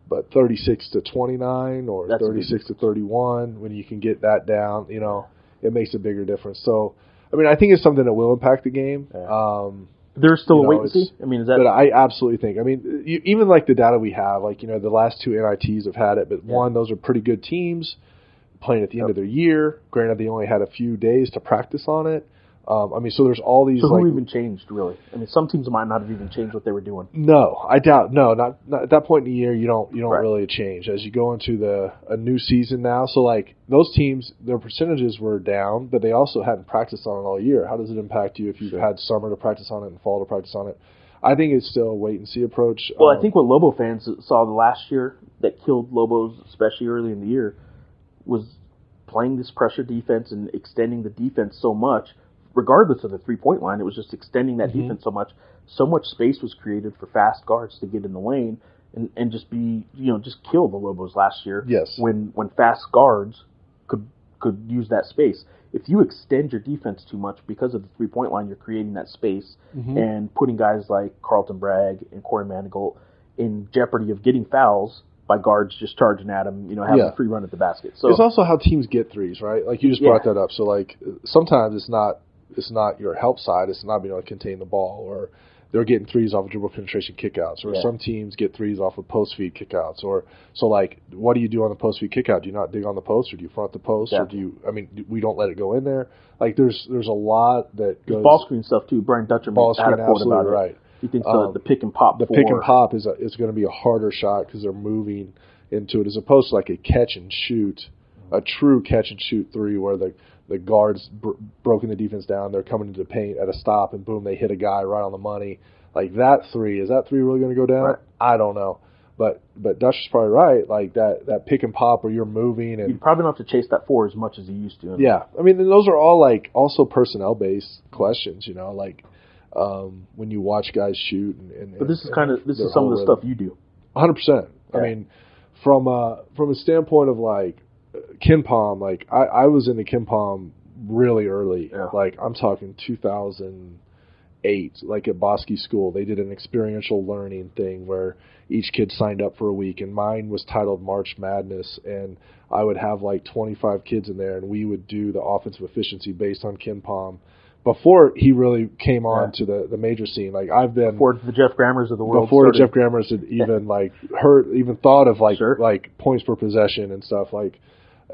[SPEAKER 2] but 36 to 29 or
[SPEAKER 1] That's
[SPEAKER 2] 36 to 31, when you can get that down, you know, it makes a bigger difference. So, I mean, I think it's something that will impact the game.
[SPEAKER 1] Yeah.
[SPEAKER 2] Um,
[SPEAKER 1] there's still
[SPEAKER 2] you
[SPEAKER 1] a
[SPEAKER 2] know,
[SPEAKER 1] wait and see. I mean, is that
[SPEAKER 2] but I absolutely think. I mean, you, even like the data we have, like you know, the last two NITs have had it, but
[SPEAKER 1] Yeah.
[SPEAKER 2] one, those are pretty good teams playing at the end of their year. Granted, they only had a few days to practice on it. Um, I mean, so there's all these
[SPEAKER 1] so
[SPEAKER 2] like
[SPEAKER 1] who even changed really? I mean, some teams might not have even changed what they were doing.
[SPEAKER 2] no, I doubt. No, not, not at that point in the year. You don't you don't
[SPEAKER 1] Right.
[SPEAKER 2] really change as you go into the a new season now. So like those teams, their percentages were down, but they also hadn't practiced on it all year. How does it impact you if you've had summer to practice on it and fall to practice on it? I think it's still a wait and see approach.
[SPEAKER 1] Well, I
[SPEAKER 2] Um,
[SPEAKER 1] think what Lobo fans saw the last year that killed Lobos, especially early in the year, was playing this pressure defense and extending the defense so much, regardless of the three point line. It was just extending that
[SPEAKER 2] Mhm.
[SPEAKER 1] defense so much. So much space was created for fast guards to get in the lane and, and just be, you know, just kill the Lobos last year.
[SPEAKER 2] Yes.
[SPEAKER 1] When when fast guards could could use that space. If you extend your defense too much because of the three point line, you're creating that space
[SPEAKER 2] Mhm.
[SPEAKER 1] and putting guys like Carlton Bragg and Corey Manigault in jeopardy of getting fouls by guards just charging at him, you know, having
[SPEAKER 2] Yeah.
[SPEAKER 1] a free run at the basket. So
[SPEAKER 2] it's also how teams get threes, right? Like you just
[SPEAKER 1] Yeah.
[SPEAKER 2] brought that up. So like sometimes it's not it's not your help side, it's not being able to contain the ball, or they're getting threes off of dribble penetration kickouts, or
[SPEAKER 1] Yeah.
[SPEAKER 2] some teams get threes off of post feed kickouts, or so like what do you do on the post feed kickout? Do you not dig on the post, or do you front the post,
[SPEAKER 1] Yeah.
[SPEAKER 2] or do you? I mean, we don't let it go in there. Like there's there's a lot that goes
[SPEAKER 1] ball screen stuff too. Brian Dutcher
[SPEAKER 2] ball screen
[SPEAKER 1] a quote about
[SPEAKER 2] absolutely
[SPEAKER 1] it.
[SPEAKER 2] right.
[SPEAKER 1] He thinks
[SPEAKER 2] Um,
[SPEAKER 1] the, the pick and pop.
[SPEAKER 2] The
[SPEAKER 1] for,
[SPEAKER 2] pick and pop is a, is going to be a harder shot because they're moving into it as opposed to like a catch and shoot, a true catch and shoot three where the the guards br- broken the defense down, they're coming into the paint at a stop and boom they hit a guy right on the money. Like that three, is that three really going to go down?
[SPEAKER 1] Right.
[SPEAKER 2] I don't know, but but Dutch is probably right. Like that that pick and pop where you're moving and You
[SPEAKER 1] probably don't have to chase that four as much as you used to.
[SPEAKER 2] yeah, I mean and those are all like also personnel based questions. You know, like um, when you watch guys shoot and, and
[SPEAKER 1] But this is kind of this is some of the
[SPEAKER 2] rhythm.
[SPEAKER 1] stuff you do.
[SPEAKER 2] hundred percent. I mean, from a from a standpoint of like KenPom, like I, I was into KenPom really early.
[SPEAKER 1] Yeah.
[SPEAKER 2] Like I'm talking 2008, like at Bosque School, they did an experiential learning thing where each kid signed up for a week, and mine was titled March Madness, and I would have like 25 kids in there, and we would do the offensive efficiency based on KenPom. Before he really came on
[SPEAKER 1] Yeah.
[SPEAKER 2] to the, the major scene, like I've been
[SPEAKER 1] Before the Geoff Grammers of the world.
[SPEAKER 2] before
[SPEAKER 1] started.
[SPEAKER 2] Geoff Grammers had even like heard even thought of like
[SPEAKER 1] Sure.
[SPEAKER 2] like points per possession and stuff like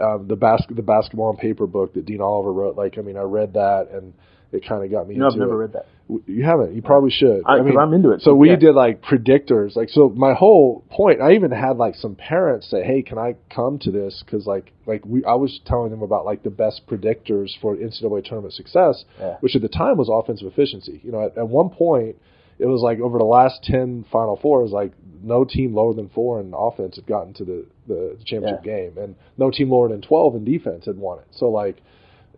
[SPEAKER 2] um, the basket the basketball on paper book that Dean Oliver wrote. Like I mean, I read that and it kind of got me.
[SPEAKER 1] You know, I've never
[SPEAKER 2] it.
[SPEAKER 1] read that.
[SPEAKER 2] You haven't. You probably should.
[SPEAKER 1] I,
[SPEAKER 2] mean,
[SPEAKER 1] I'm into it.
[SPEAKER 2] so we
[SPEAKER 1] yeah.
[SPEAKER 2] did like predictors. Like so, my whole point. I even had like some parents say, "Hey, can I come to this?" Because like like we, I was telling them about like the best predictors for NCAA tournament success,
[SPEAKER 1] Yeah.
[SPEAKER 2] which at the time was offensive efficiency. You know, at, at one point, it was like over the last ten Final Four, it was like no team lower than four in offense had gotten to the the championship game, and no team lower than twelve in defense had won it. So like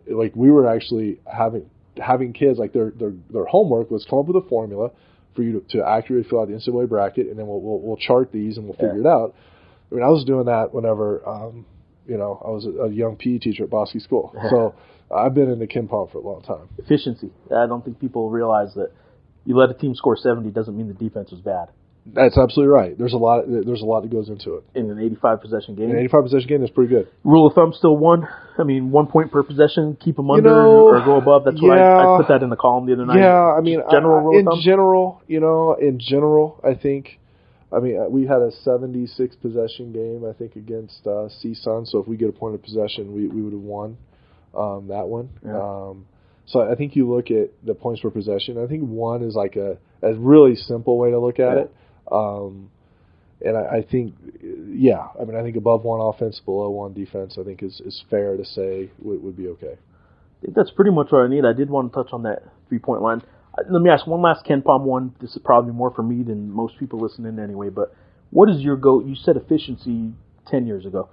[SPEAKER 2] like we were actually having having kids like their their their homework was come up with a formula for you to, to accurately fill out the NCAA bracket, and then we'll we'll, we'll chart these and we'll figure it out. I mean, I was doing that whenever um, you know I was a, a young PE teacher at Bosque School, so I've been in the KenPom for a long time.
[SPEAKER 1] efficiency. I don't think people realize that you let a team score 70 doesn't mean the defense was bad.
[SPEAKER 2] That's absolutely right. There's a lot. There's a lot that goes into it.
[SPEAKER 1] In an 85 possession game,
[SPEAKER 2] An 85 possession game is pretty good.
[SPEAKER 1] rule of thumb still one. I mean, one point per possession, keep them
[SPEAKER 2] You
[SPEAKER 1] under
[SPEAKER 2] know,
[SPEAKER 1] or go above. That's what I. I put that in the column the other night.
[SPEAKER 2] Yeah, I mean,
[SPEAKER 1] general
[SPEAKER 2] I-
[SPEAKER 1] rule of
[SPEAKER 2] in
[SPEAKER 1] thumb.
[SPEAKER 2] general, you know, in general, I think I mean, we had a 76 possession game, I think, against uh, CSUN. So if we get a point of possession, we, we would have won um, that one.
[SPEAKER 1] Yeah.
[SPEAKER 2] Um, so I think you look at the points per possession. I think one is like a, a really simple way to look at
[SPEAKER 1] Yeah.
[SPEAKER 2] it. Um, and I, I think, yeah, I mean, I think above one offense, below one defense, I think is, is fair to say would, would be okay.
[SPEAKER 1] I think that's pretty much what I need. I did want to touch on that three point line. Uh, Let me ask one last KenPom one. This is probably more for me than most people listening anyway. But what is your go? You said efficiency ten years ago.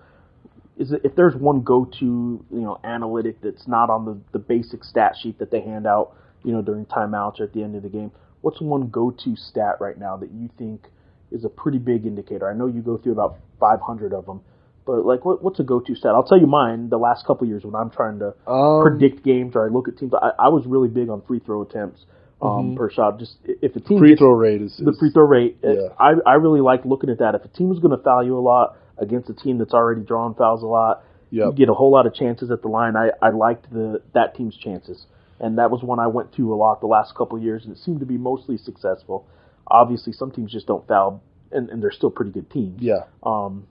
[SPEAKER 1] Is if there's one go-to you know analytic that's not on the, the basic stat sheet that they hand out you know during timeouts or at the end of the game, what's one go-to stat right now that you think is a pretty big indicator? I know you go through about 500 of them, but like what, what's a go-to stat? I'll tell you mine. The last couple years when I'm trying to
[SPEAKER 2] Um,
[SPEAKER 1] predict games or I look at teams. I, I was really big on free throw attempts um,
[SPEAKER 2] Mhm.
[SPEAKER 1] per shot. Just if a team
[SPEAKER 2] free throw rate is,
[SPEAKER 1] the
[SPEAKER 2] is-
[SPEAKER 1] free throw rate,
[SPEAKER 2] yeah.
[SPEAKER 1] I I really like looking at that. If a team is going to foul you a lot against a team that's already drawn fouls a lot, you get a whole lot of chances at the line. I I liked the that team's chances, and that was one I went to a lot the last couple of years, and it seemed to be mostly successful. Obviously, some teams just don't foul, and, and they're still pretty good teams.
[SPEAKER 2] Yeah.
[SPEAKER 1] Um,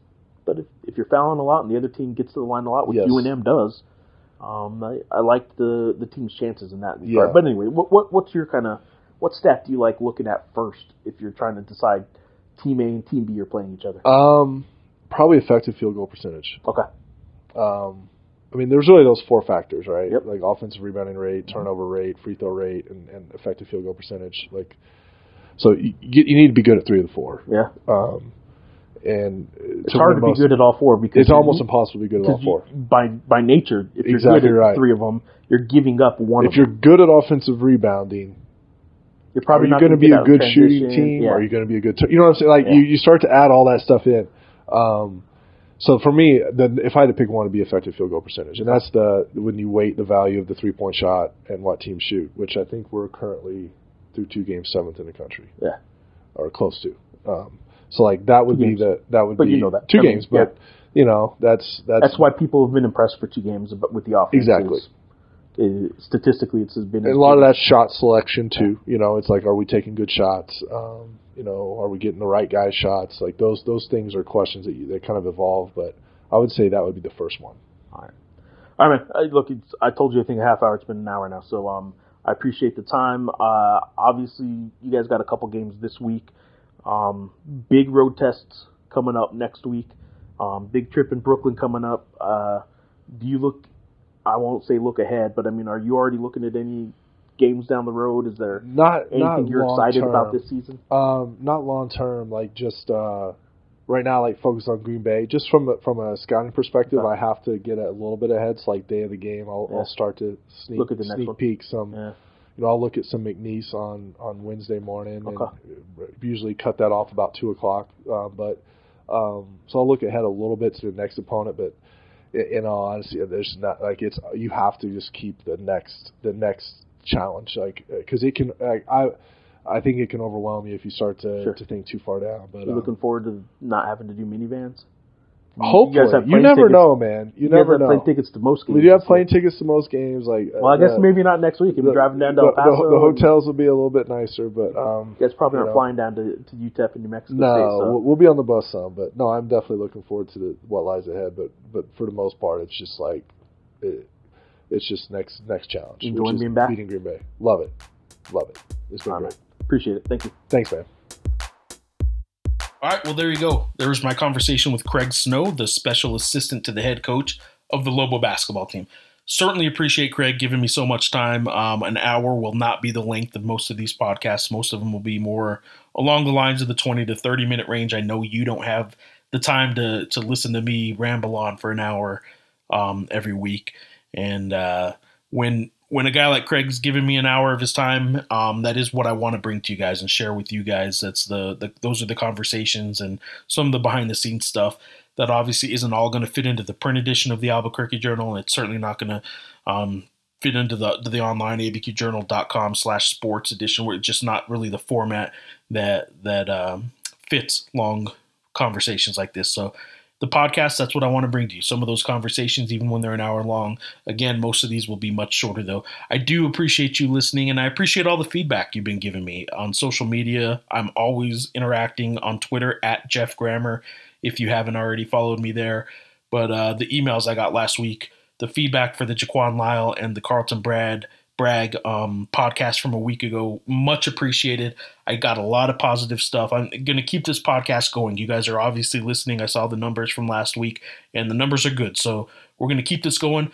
[SPEAKER 1] but if, if you're fouling a lot and the other team gets to the line a lot, which
[SPEAKER 2] Yes.
[SPEAKER 1] UNM does, um, I, I like the the team's chances in that regard.
[SPEAKER 2] Yeah.
[SPEAKER 1] But anyway, what, what what's your kind of what stat do you like looking at first if you're trying to decide team A and team B are playing each other?
[SPEAKER 2] Um, probably effective field goal percentage.
[SPEAKER 1] Okay,
[SPEAKER 2] Um, I mean, there's really those four factors, right?
[SPEAKER 1] Yep.
[SPEAKER 2] Like offensive rebounding rate, turnover rate, free throw rate, and, and effective field goal percentage. Like, so you, you need to be good at three of the four.
[SPEAKER 1] yeah,
[SPEAKER 2] Um, and
[SPEAKER 1] it's hard to be good at all four because
[SPEAKER 2] It's almost impossible to be good at all four.
[SPEAKER 1] you- by by nature, if you're
[SPEAKER 2] Exactly
[SPEAKER 1] good at
[SPEAKER 2] right.
[SPEAKER 1] three of them, you're giving up one.
[SPEAKER 2] If you're good at offensive rebounding,
[SPEAKER 1] you're probably
[SPEAKER 2] are you
[SPEAKER 1] not
[SPEAKER 2] going to be a good shooting team?
[SPEAKER 1] Yeah.
[SPEAKER 2] Are you going to be a good? T- you know what I'm saying? Like
[SPEAKER 1] Yeah.
[SPEAKER 2] you, you start to add all that stuff in. Um, so for me, the, if I had to pick one, it'd be effective field goal percentage, and that's the when you weight the value of the three point shot and what teams shoot, which I think we're currently through two games seventh in the country.
[SPEAKER 1] Yeah.
[SPEAKER 2] or close to. Um, so like that would
[SPEAKER 1] Two
[SPEAKER 2] be
[SPEAKER 1] games.
[SPEAKER 2] the that would
[SPEAKER 1] But
[SPEAKER 2] be
[SPEAKER 1] you know that.
[SPEAKER 2] two
[SPEAKER 1] I mean,
[SPEAKER 2] games, but you know that's that's,
[SPEAKER 1] That's why people have been impressed for two games ab- with the offense.
[SPEAKER 2] Exactly.
[SPEAKER 1] Is- statistically, it's been
[SPEAKER 2] a lot of that shot selection too. You know, it's like, are we taking good shots? Um, you know, are we getting the right guy shots? Like those those things are questions that you, that kind of evolve. But I would say that would be the first one.
[SPEAKER 1] All right. All right, man. I, look, it's, I told you I think a half hour. It's been an hour now, so um, I appreciate the time. Uh, obviously, you guys got a couple games this week. Um, big road tests coming up next week. Um, big trip in Brooklyn coming up. Uh, do you look? I won't say look ahead, but I mean, are you already looking at any games down the road? Is there
[SPEAKER 2] Not
[SPEAKER 1] anything
[SPEAKER 2] not
[SPEAKER 1] you're excited about this season?
[SPEAKER 2] Um, not long term. Like just uh, right now, like focus on Green Bay. Just from a, from a scouting perspective,
[SPEAKER 1] Okay.
[SPEAKER 2] I have to get a little bit ahead. So like day of the game, I'll,
[SPEAKER 1] Yeah.
[SPEAKER 2] I'll start to sneak
[SPEAKER 1] Look at the
[SPEAKER 2] sneak peek some.
[SPEAKER 1] Yeah.
[SPEAKER 2] you know, I'll look at some McNeese on on Wednesday morning,
[SPEAKER 1] Okay.
[SPEAKER 2] and usually cut that off about two o'clock. Uh, but um, so I'll look ahead a little bit to the next opponent. But in, all honesty, there's not like it's you have to just keep the next the next challenge, like because it can. Like, I I think it can overwhelm you if you start to
[SPEAKER 1] Sure.
[SPEAKER 2] to think too far down. But um,
[SPEAKER 1] looking forward to not having to do minivans?
[SPEAKER 2] Hopefully,
[SPEAKER 1] you, guys have
[SPEAKER 2] you never
[SPEAKER 1] tickets.
[SPEAKER 2] know, man. You,
[SPEAKER 1] You,
[SPEAKER 2] never
[SPEAKER 1] have
[SPEAKER 2] know.
[SPEAKER 1] plane tickets to most games.
[SPEAKER 2] We do have plane tickets to most games. Like,
[SPEAKER 1] Well, I guess
[SPEAKER 2] uh,
[SPEAKER 1] maybe not next week. If you're driving down to El
[SPEAKER 2] the,
[SPEAKER 1] Paso,
[SPEAKER 2] the, the hotels will be a little bit nicer, but um,
[SPEAKER 1] You guys probably aren't
[SPEAKER 2] know.
[SPEAKER 1] flying down to, to UTEP in New Mexico
[SPEAKER 2] No,
[SPEAKER 1] State. So.
[SPEAKER 2] we'll, we'll be on the bus some, but no, I'm definitely looking forward to the, what lies ahead. But but for the most part, it's just like it, it's just next next challenge.
[SPEAKER 1] Enjoying being back?
[SPEAKER 2] Beating Green Bay, love it, love it. It's been
[SPEAKER 1] All
[SPEAKER 2] great.
[SPEAKER 1] right. Appreciate it. Thank you.
[SPEAKER 2] Thanks, man.
[SPEAKER 3] All right, well, there you go. There was my conversation with Craig Snow, the special assistant to the head coach of the Lobo basketball team. Certainly appreciate Craig giving me so much time. Um, an hour will not be the length of most of these podcasts. Most of them will be more along the lines of the 20 to 30 minute range. I know you don't have the time to, to listen to me ramble on for an hour um, every week. And uh, when when a guy like Craig's giving me an hour of his time, um, that is what I want to bring to you guys and share with you guys. That's the, the those are the conversations and some of the behind the scenes stuff that obviously isn't all going to fit into the print edition of the Albuquerque Journal. And It's certainly not going to um, fit into the the online abqjournal.com slash sports edition where it's just not really the format that that um, fits long conversations like this. So
[SPEAKER 1] the podcast, that's what I want to bring to you. Some of those conversations, even when they're an hour long. Again, most of these will be much shorter, though. I do appreciate you listening, and I appreciate all the feedback you've been giving me on social media. I'm always interacting on Twitter at Geoff Grammer if you haven't already followed me there. But uh, the emails I got last week, the feedback for the Jaquan Lyle and the Carlton Brad Bragg um, podcast from a week ago. Much appreciated. I got a lot of positive stuff. I'm going to keep this podcast going. You guys are obviously listening. I saw the numbers from last week, and the numbers are good. So we're going to keep this going.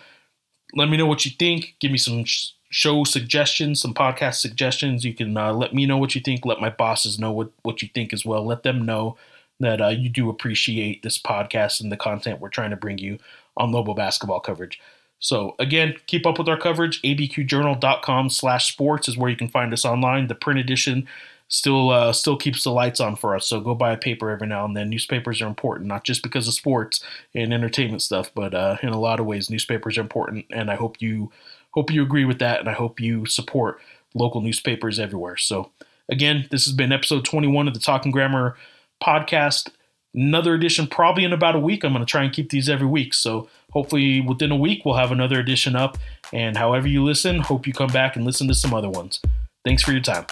[SPEAKER 1] Let me know what you think. Give me some sh- show suggestions, some podcast suggestions. You can uh, let me know what you think. Let my bosses know what, what you think as well. Let them know that uh, you do appreciate this podcast and the content we're trying to bring you on Lobo basketball coverage. So again, keep up with our coverage. abqjournal.com slash sports is where you can find us online. The print edition still uh, still keeps the lights on for us. So go buy a paper every now and then. Newspapers are important, not just because of sports and entertainment stuff, but uh, in a lot of ways, newspapers are important. And I hope you hope you agree with that, and I hope you support local newspapers everywhere. So again, this has been episode 21 of the Talking Grammer podcast. Another edition probably in about a week. I'm going to try and keep these every week. So hopefully within a week we'll have another edition up. And however you listen, hope you come back and listen to some other ones. Thanks for your time.